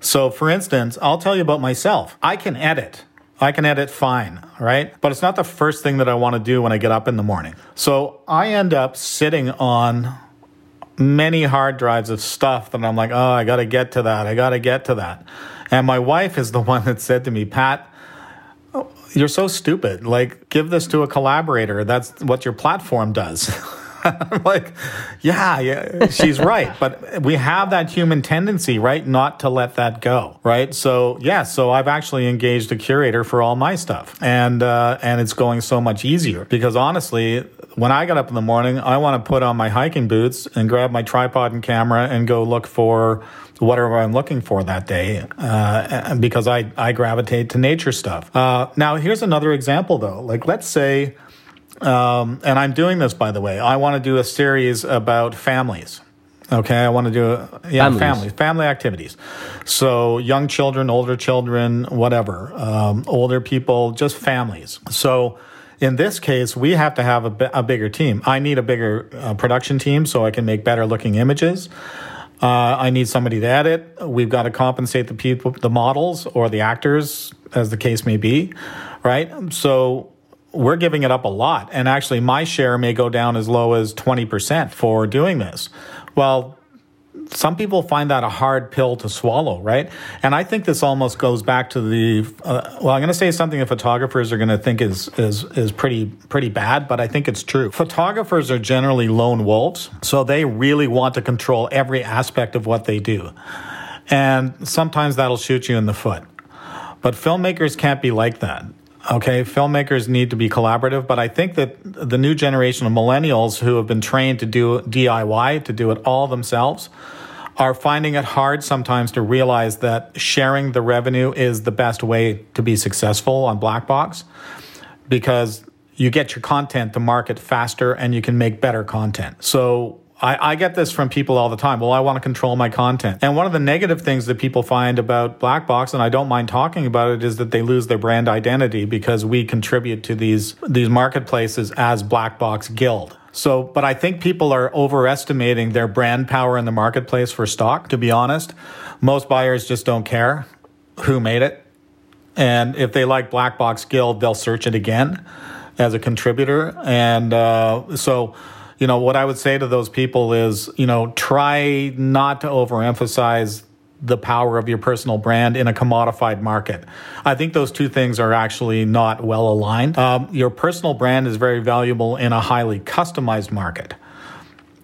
So, for instance, I'll tell you about myself. I can edit. I can edit fine, right? But it's not the first thing that I want to do when I get up in the morning. So I end up sitting on many hard drives of stuff that I'm like, oh, I got to get to that. I got to get to that. And my wife is the one that said to me, Pat, you're so stupid. Like, give this to a collaborator. That's what your platform does. I'm like, yeah, yeah, she's right. But we have that human tendency, right? Not to let that go, right? So yeah, so I've actually engaged a curator for all my stuff, and uh, and it's going so much easier because honestly, when I get up in the morning, I want to put on my hiking boots and grab my tripod and camera and go look for whatever I'm looking for that day uh, because I, I gravitate to nature stuff. Uh, now, here's another example though. Like, let's say, um, and I'm doing this by the way, I want to do a series about families. Okay, I want to do a, yeah, Families. families, family activities. So young children, older children, whatever, um, older people, just families. So in this case, we have to have a, a bigger team. I need a bigger uh, production team so I can make better looking images. Uh, I need somebody to edit. We've got to compensate the people, the models or the actors, as the case may be, right? So we're giving it up a lot. And actually, my share may go down as low as 20% for doing this. Well, some people find that a hard pill to swallow, right? And I think this almost goes back to the uh, well. I'm going to say something that photographers are going to think is is is pretty pretty bad, but I think it's true. Photographers are generally lone wolves, so they really want to control every aspect of what they do, and sometimes that'll shoot you in the foot. But filmmakers can't be like that. Okay, filmmakers need to be collaborative, but I think that the new generation of millennials who have been trained to do DIY, to do it all themselves, are finding it hard sometimes to realize that sharing the revenue is the best way to be successful on Black Box because you get your content to market faster and you can make better content. So I, I, get this from people all the time. Well, I want to control my content. And one of the negative things that people find about Black Box, and I don't mind talking about it, is that they lose their brand identity because we contribute to these, these marketplaces as Black Box Guild. So, but I think people are overestimating their brand power in the marketplace for stock, to be honest. Most buyers just don't care who made it. And if they like Black Box Guild, they'll search it again as a contributor. And uh, so, you know, what I would say to those people is, you know, try not to overemphasize the power of your personal brand in a commodified market. I think those two things are actually not well aligned. Um, your personal brand is very valuable in a highly customized market.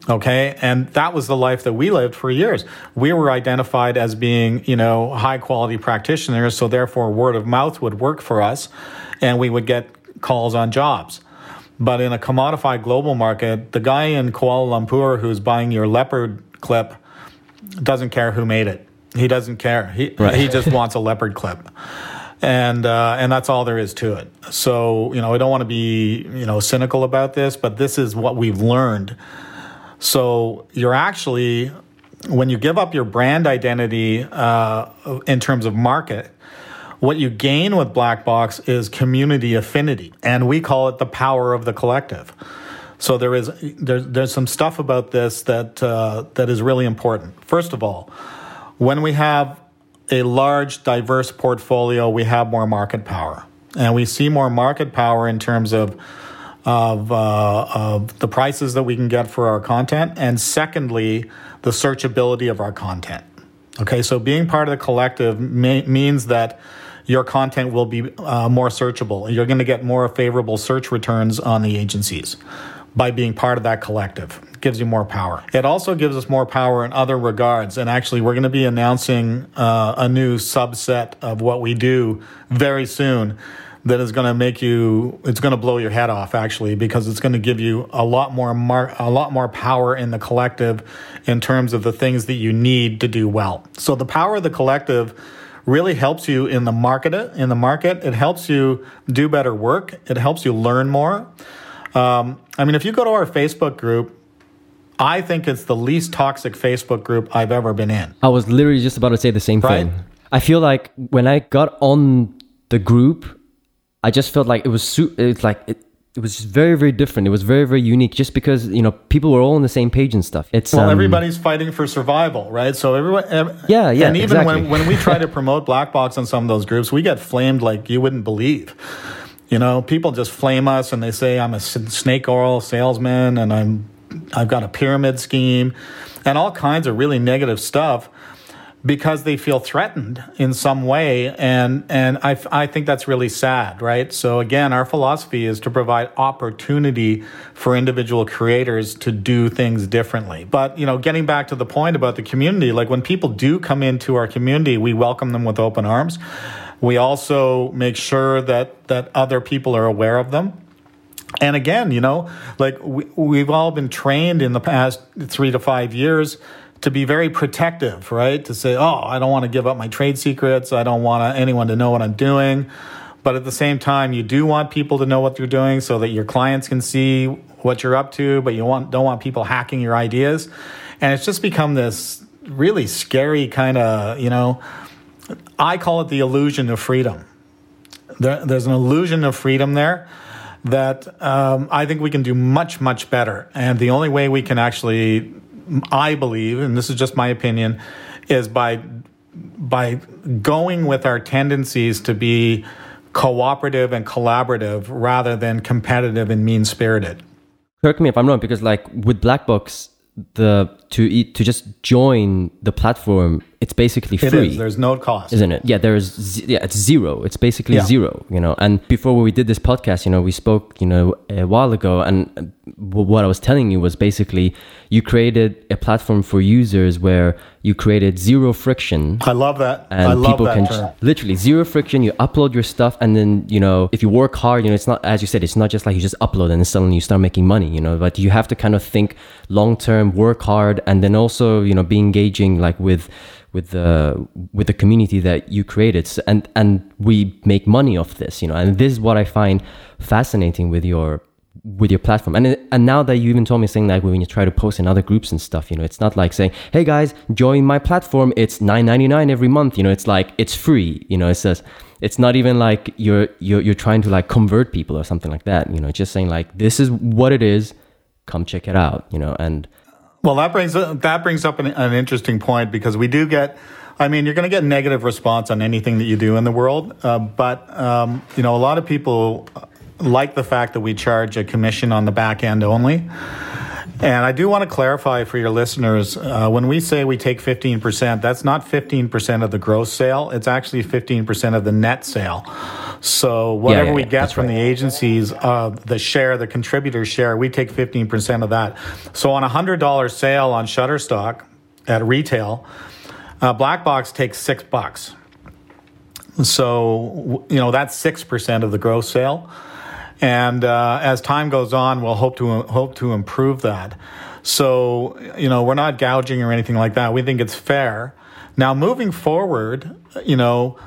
Okay. And that was the life that we lived for years. We were identified as being, you know, high quality practitioners. So therefore, word of mouth would work for us and we would get calls on jobs. But in a commodified global market, the guy in Kuala Lumpur who's buying your leopard clip doesn't care who made it. He doesn't care. He right. he just wants a leopard clip. And uh, and that's all there is to it. So you know, I don't want to be you know cynical about this, but this is what we've learned. So you're actually when you give up your brand identity uh, in terms of market, what you gain with Black Box is community affinity, and we call it the power of the collective. So there is there's there's some stuff about this that uh, that is really important. First of all, when we have a large, diverse portfolio, we have more market power, and we see more market power in terms of of, uh, of the prices that we can get for our content, and secondly, the searchability of our content. Okay, so being part of the collective may, means that your content will be uh, more searchable. You're going to get more favorable search returns on the agencies by being part of that collective. It gives you more power. It also gives us more power in other regards. And actually, we're going to be announcing uh, a new subset of what we do very soon that is going to make you it's going to blow your head off actually because it's going to give you a lot more mar- a lot more power in the collective in terms of the things that you need to do well so the power of the collective really helps you in the market in the market. It helps you do better work. It helps you learn more. Um, i mean if you go to our facebook group i think it's the least toxic facebook group i've ever been in. I was literally just about to say the same right? thing. I feel like when i got on the group i just felt like it was su- it's like it, it was just very very different. It was very very unique just because you know people were all on the same page and stuff. It's well um, everybody's fighting for survival right? So everyone every, yeah yeah and even exactly. when, when we try to promote black box on some of those groups we get flamed like you wouldn't believe. You know people just flame us and they say i'm a snake oil salesman and i'm i've got a pyramid scheme and all kinds of really negative stuff because they feel threatened in some way and and I, I think that's really sad right? So again our philosophy is to provide opportunity for individual creators to do things differently. But you know getting back to the point about the community like when people do come into our community we welcome them with open arms. We also make sure that that other people are aware of them. And again you know like we, we've all been trained in the past three to five years to be very protective, right? To say, oh, I don't want to give up my trade secrets. I don't want anyone to know what I'm doing. But at the same time, you do want people to know what you're doing so that your clients can see what you're up to, but you want, don't want people hacking your ideas. And it's just become this really scary kind of, you know, I call it the illusion of freedom. There, there's an illusion of freedom there that um, I think we can do much, much better. And the only way we can actually I believe, and this is just my opinion, is by by going with our tendencies to be cooperative and collaborative rather than competitive and mean spirited. Correct me if I'm wrong, because like with Black Box, the to to just join the platform it's basically free. There's no cost. isn't it? Yeah, there's z- yeah, it's zero. It's basically Yeah. zero, you know. And before we did this podcast, you know, we spoke, you know, a while ago, and uh, what I was telling you was basically you created a platform for users where you created zero friction. I love that. And I love people that can term. literally zero friction. You upload your stuff, and then you know if you work hard, you know it's not as you said. It's not just like you just upload and then suddenly you start making money. You know, but you have to kind of think long term, work hard, and then also you know be engaging like with with the with the community that you created. And and we make money off this you know and this is what i find fascinating with your with your platform. And and now that you even told me saying that when you try to post in other groups and stuff you know it's not like saying hey guys join my platform. It's 9.99 every month. You know it's like it's free. You know it says it's not even like you're you're you're trying to like convert people or something like that. You know just saying like this is what it is. Come check it out. You know and Well, that brings that brings up an, an interesting point because we do get. I mean, you're going to get negative response on anything that you do in the world, uh, but um, you know, a lot of people like the fact that we charge a commission on the back end only. And I do want to clarify for your listeners uh, when we say we take 15%, that's not 15% of the gross sale. It's actually 15% of the net sale. So whatever yeah, we get from right. the agencies, uh, the share, the contributor share, we take 15% of that. So on a $100 sale on Shutterstock at retail, uh, Black Box takes six bucks. So, you know, that's 6% of the gross sale. And uh, as time goes on, we'll hope to hope to improve that. So, you know, we're not gouging or anything like that. We think it's fair. Now, moving forward, you know,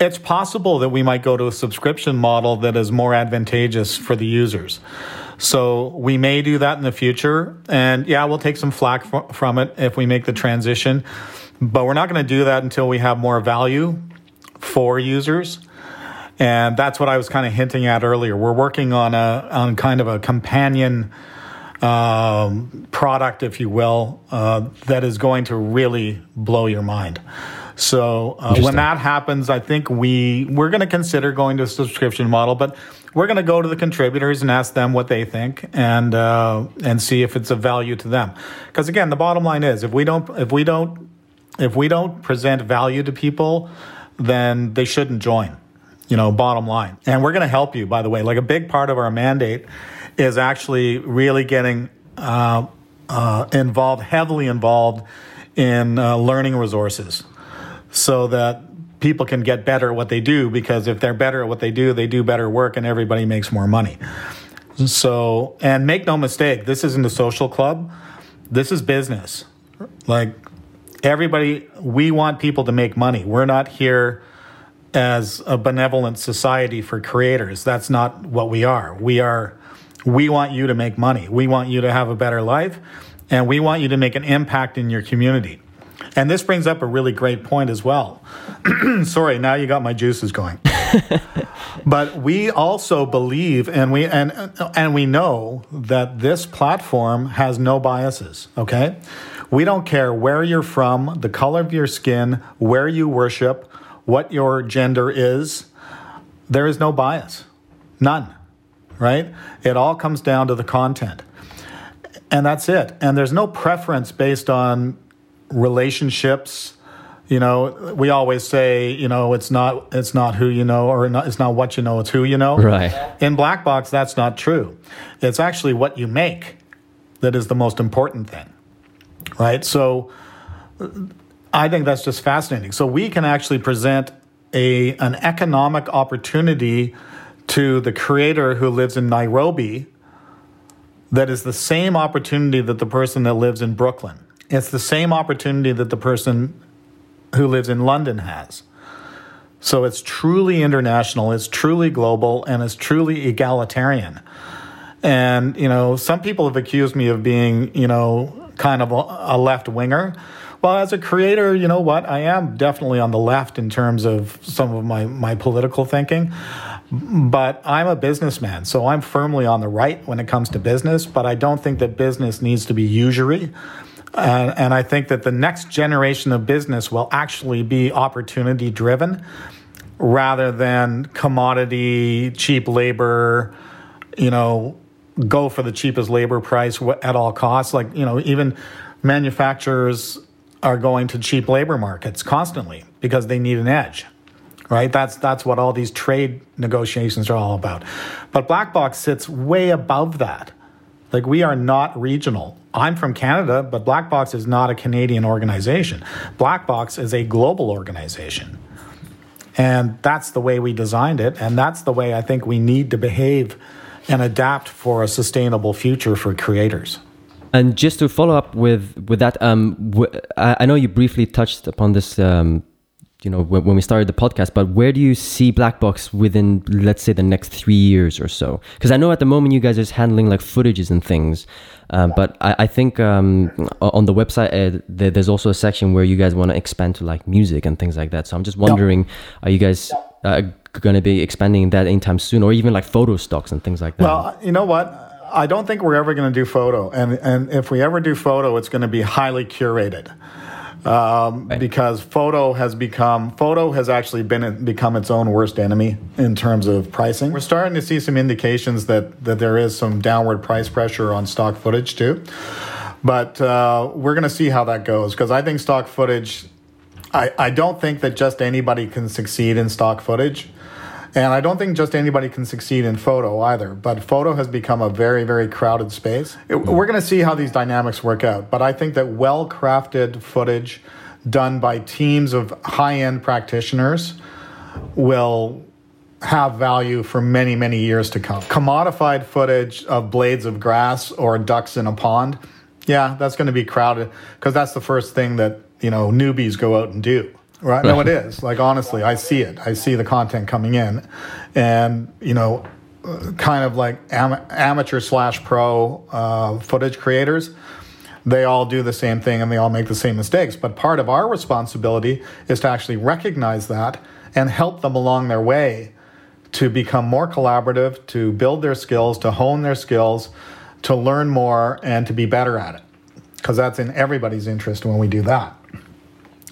it's possible that we might go to a subscription model that is more advantageous for the users. So we may do that in the future. And yeah, we'll take some flack fr- from it if we make the transition. But we're not going to do that until we have more value for users. And that's what I was kind of hinting at earlier. We're working on a on kind of a companion um, product, if you will, uh, that is going to really blow your mind. So uh, when that happens, I think we we're going to consider going to a subscription model, but we're going to go to the contributors and ask them what they think and uh, and see if it's of value to them. Because again, the bottom line is if we don't if we don't if we don't present value to people, then they shouldn't join. You know, bottom line. And we're going to help you, by the way. Like a big part of our mandate is actually really getting uh, uh, involved, heavily involved in uh, learning resources so that people can get better at what they do because if they're better at what they do, they do better work and everybody makes more money. So, and make no mistake, this isn't a social club. This is business. Like everybody, we want people to make money. We're not here as a benevolent society for creators. That's not what we are. We are we want you to make money. We want you to have a better life and we want you to make an impact in your community. And this brings up a really great point as well. Sorry, now you got my juices going. but we also believe and we and and we know that this platform has no biases, okay? We don't care where you're from, the color of your skin, where you worship, what your gender is. There is no bias. None. Right? It all comes down to the content. And that's it. And there's no preference based on relationships. You know, we always say, you know, it's not it's not who you know or not, it's not what you know, it's who you know. Right. In Black Box, that's not true. It's actually what you make that is the most important thing. Right? So I think that's just fascinating. So we can actually present a an economic opportunity to the creator who lives in Nairobi that is the same opportunity that the person that lives in Brooklyn. It's the same opportunity that the person who lives in London has. So it's truly international, it's truly global, and it's truly egalitarian. And, you know, some people have accused me of being, you know, kind of a, a left winger. Well, as a creator, you know what? I am definitely on the left in terms of some of my, my political thinking. But I'm a businessman, so I'm firmly on the right when it comes to business. But I don't think that business needs to be usury. And, and I think that the next generation of business will actually be opportunity driven rather than commodity, cheap labor, you know, go for the cheapest labor price at all costs. Like, you know, even manufacturers are going to cheap labor markets constantly because they need an edge. Right? That's that's what all these trade negotiations are all about. But Black Box sits way above that. Like we are not regional. I'm from Canada, but Black Box is not a Canadian organization. Black Box is a global organization. And that's the way we designed it. And that's the way I think we need to behave and adapt for a sustainable future for creators. And just to follow up with with that, um, w- I know you briefly touched upon this, um, you know, when, when, we started the podcast. But where do you see Black Box within, let's say, the next three years or so? Because I know at the moment you guys are just handling like footages and things, um, but I, I think um, on the website uh, there's also a section where you guys want to expand to like music and things like that. So I'm just wondering, are you guys uh, going to be expanding that anytime soon, or even like photo stocks and things like that? Well, you know what I don't think we're ever going to do photo, and and if we ever do photo, it's going to be highly curated. Um, right. because photo has become photo has actually been become its own worst enemy in terms of pricing. We're starting to see some indications that that there is some downward price pressure on stock footage too, but uh, we're going to see how that goes because I think stock footage. I, I don't think that just anybody can succeed in stock footage. And I don't think just anybody can succeed in photo either, but photo has become a very, very crowded space. It, we're going to see how these dynamics work out, but I think that well crafted footage done by teams of high end practitioners will have value for many, many years to come. Commodified footage of blades of grass or ducks in a pond, yeah, that's going to be crowded because that's the first thing that, you know, newbies go out and do. Right? No, it is. Like honestly, I see it. I see the content coming in, and you know, kind of like am- amateur slash pro uh, footage creators. They all do the same thing and they all make the same mistakes. But part of our responsibility is to actually recognize that and help them along their way to become more collaborative, to build their skills, to hone their skills, to learn more, and to be better at it. Because that's in everybody's interest when we do that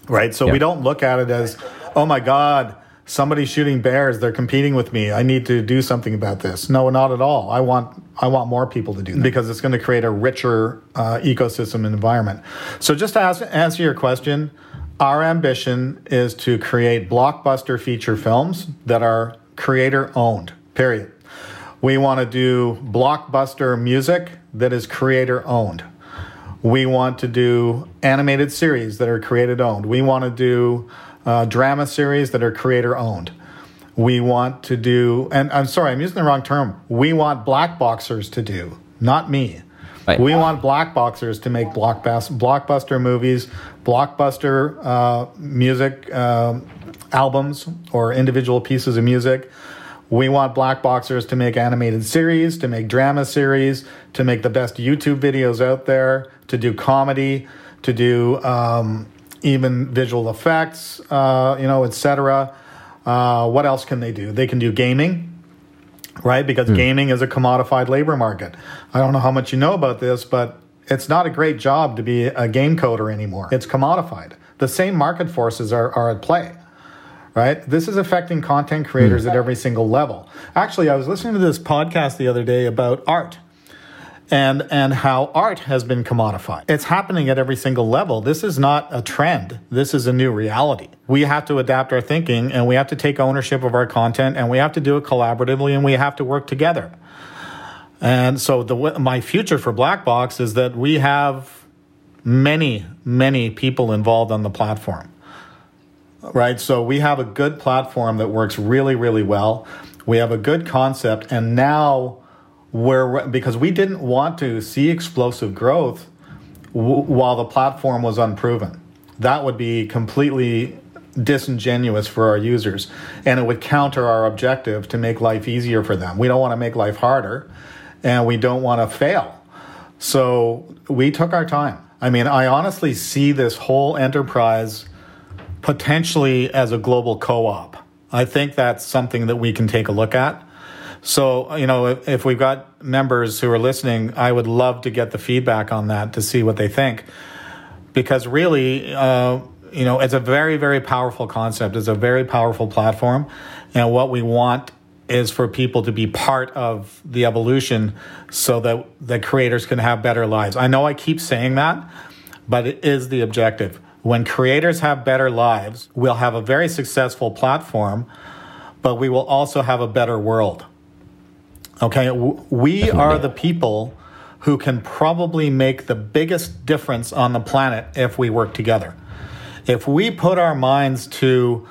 right? So yeah. we don't look at it as, oh my God, somebody's shooting bears. They're competing with me. I need to do something about this. No, not at all. I want I want more people to do that because it's going to create a richer uh, ecosystem environment. So just to ask, answer your question, our ambition is to create blockbuster feature films that are creator owned. Period. We want to do blockbuster music that is creator owned. We want to do animated series that are created owned. We want to do uh, drama series that are creator owned. We want to do, and I'm sorry, I'm using the wrong term. We want black boxers to do, not me. Right. We want black boxers to make blockbuster, blockbuster movies, blockbuster uh, music uh, albums, or individual pieces of music. We want black boxers to make animated series, to make drama series, to make the best YouTube videos out there, to do comedy, to do um, even visual effects, uh, you know, etc. Uh, what else can they do? They can do gaming, right? Because mm. gaming is a commodified labor market. I don't know how much you know about this, but it's not a great job to be a game coder anymore. It's commodified. The same market forces are, are at play right? This is affecting content creators mm. at every single level. Actually, I was listening to this podcast the other day about art and and how art has been commodified. It's happening at every single level. This is not a trend. This is a new reality. We have to adapt our thinking and we have to take ownership of our content and we have to do it collaboratively and we have to work together. And so the my future for Black Box is that we have many many people involved on the platform. Right? So we have a good platform that works really really well. We have a good concept and now where because we didn't want to see explosive growth w- while the platform was unproven. That would be completely disingenuous for our users and it would counter our objective to make life easier for them. We don't want to make life harder and we don't want to fail. So we took our time. I mean, I honestly see this whole enterprise potentially as a global co op. I think that's something that we can take a look at. So, you know, if, if, we've got members who are listening, I would love to get the feedback on that to see what they think. Because really, uh, you know, it's a very, very powerful concept. It's a very powerful platform. And what we want is for people to be part of the evolution so that the creators can have better lives. I know I keep saying that, but it is the objective. When creators have better lives, we'll have a very successful platform, but we will also have a better world. Okay, we Definitely. are the people who can probably make the biggest difference on the planet if we work together. If we put our minds to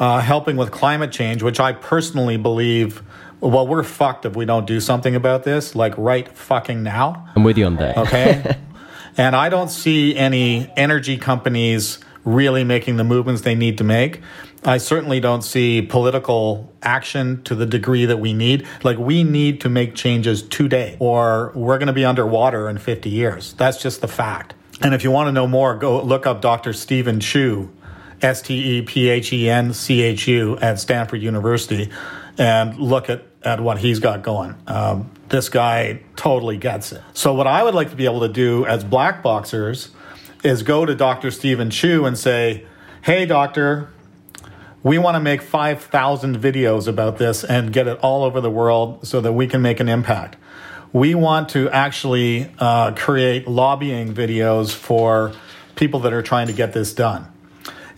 uh, helping with climate change, which I personally believe, well, we're fucked if we don't do something about this, like right fucking now. I'm with you on that. Okay. and I don't see any energy companies really making the movements they need to make. I certainly don't see political action to the degree that we need. Like, we need to make changes today, or we're going to be underwater in 50 years. That's just the fact. And if you want to know more, go look up Dr. Stephen Chu, S T E P H E N C H U, at Stanford University, and look at, at what he's got going. Um, this guy totally gets it. So, what I would like to be able to do as black boxers is go to Dr. Stephen Chu and say, Hey, doctor, we want to make 5,000 videos about this and get it all over the world so that we can make an impact. We want to actually uh, create lobbying videos for people that are trying to get this done.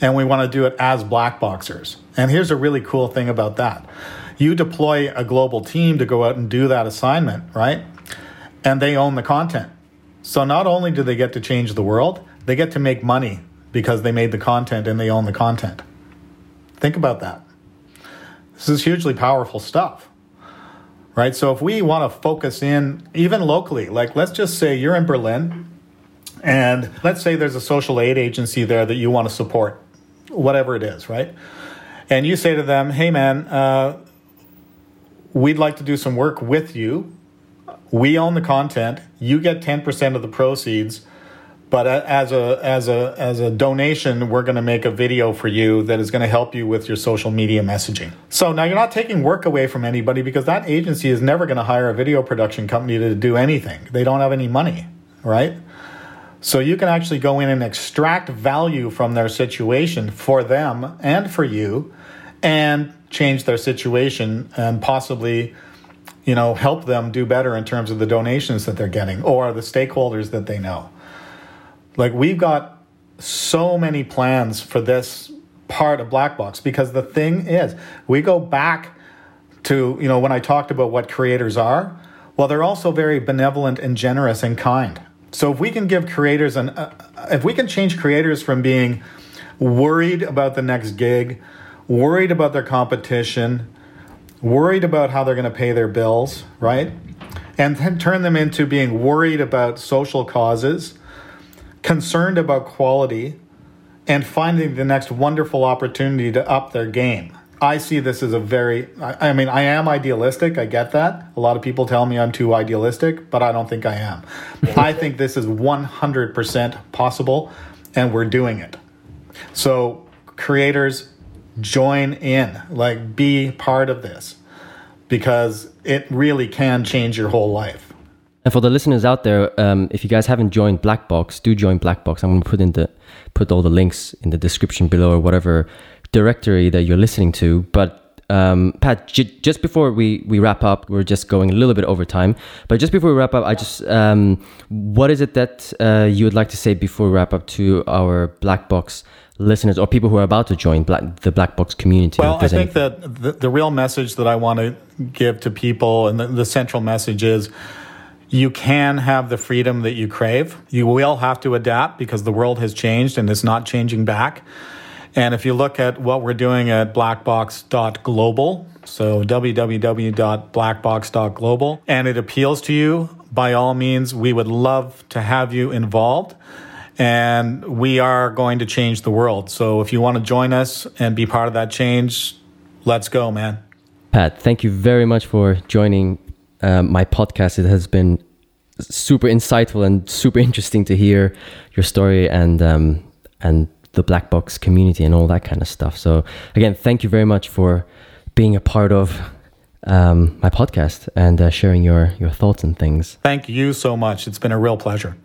And we want to do it as black boxers. And here's a really cool thing about that you deploy a global team to go out and do that assignment, right? And they own the content. So not only do they get to change the world, they get to make money because they made the content and they own the content. Think about that. This is hugely powerful stuff. Right? So if we want to focus in even locally, like let's just say you're in Berlin and let's say there's a social aid agency there that you want to support, whatever it is, right? And you say to them, hey man, uh, we'd like to do some work with you. We own the content. You get 10% of the proceeds but as a as a as a donation we're going to make a video for you that is going to help you with your social media messaging. So now you're not taking work away from anybody because that agency is never going to hire a video production company to do anything. They don't have any money right? So you can actually go in and extract value from their situation for them and for you and change their situation and possibly you know help them do better in terms of the donations that they're getting or the stakeholders that they know like we've got so many plans for this part of Black Box because the thing is, we go back to, you know, when I talked about what creators are, well, they're also very benevolent and generous and kind. So if we can give creators an, uh, if we can change creators from being worried about the next gig, worried about their competition, worried about how they're going to pay their bills, right? And then turn them into being worried about social causes, concerned about quality, and finding the next wonderful opportunity to up their game. I see this as a very, I, mean, I am idealistic. I get that. A lot of people tell me I'm too idealistic, but I don't think I am. I think this is 100% possible, and we're doing it. So, creators, join in, like, be part of this because it really can change your whole life. And for the listeners out there, um, if you guys haven't joined Black Box, do join Black Box. I'm going to put in the put all the links in the description below or whatever directory that you're listening to. But um, Pat, j- just before we, we wrap up, we're just going a little bit over time. But just before we wrap up, I just um, what is it that uh, you would like to say before we wrap up to our Black Box listeners or people who are about to join black, the Black Box community? Well, I think that the, the real message that I want to give to people, and the, the central message is you can have the freedom that you crave. You will have to adapt because the world has changed and it's not changing back. And if you look at what we're doing at blackbox.global, so www.blackbox.global, and it appeals to you, by all means, we would love to have you involved. And we are going to change the world. So if you want to join us and be part of that change, let's go, man. Pat, thank you very much for joining um, my podcast. It has been super insightful and super interesting to hear your story and um, and the black box community and all that kind of stuff. So again, thank you very much for being a part of um, my podcast and uh, sharing your your thoughts and things. Thank you so much. It's been a real pleasure.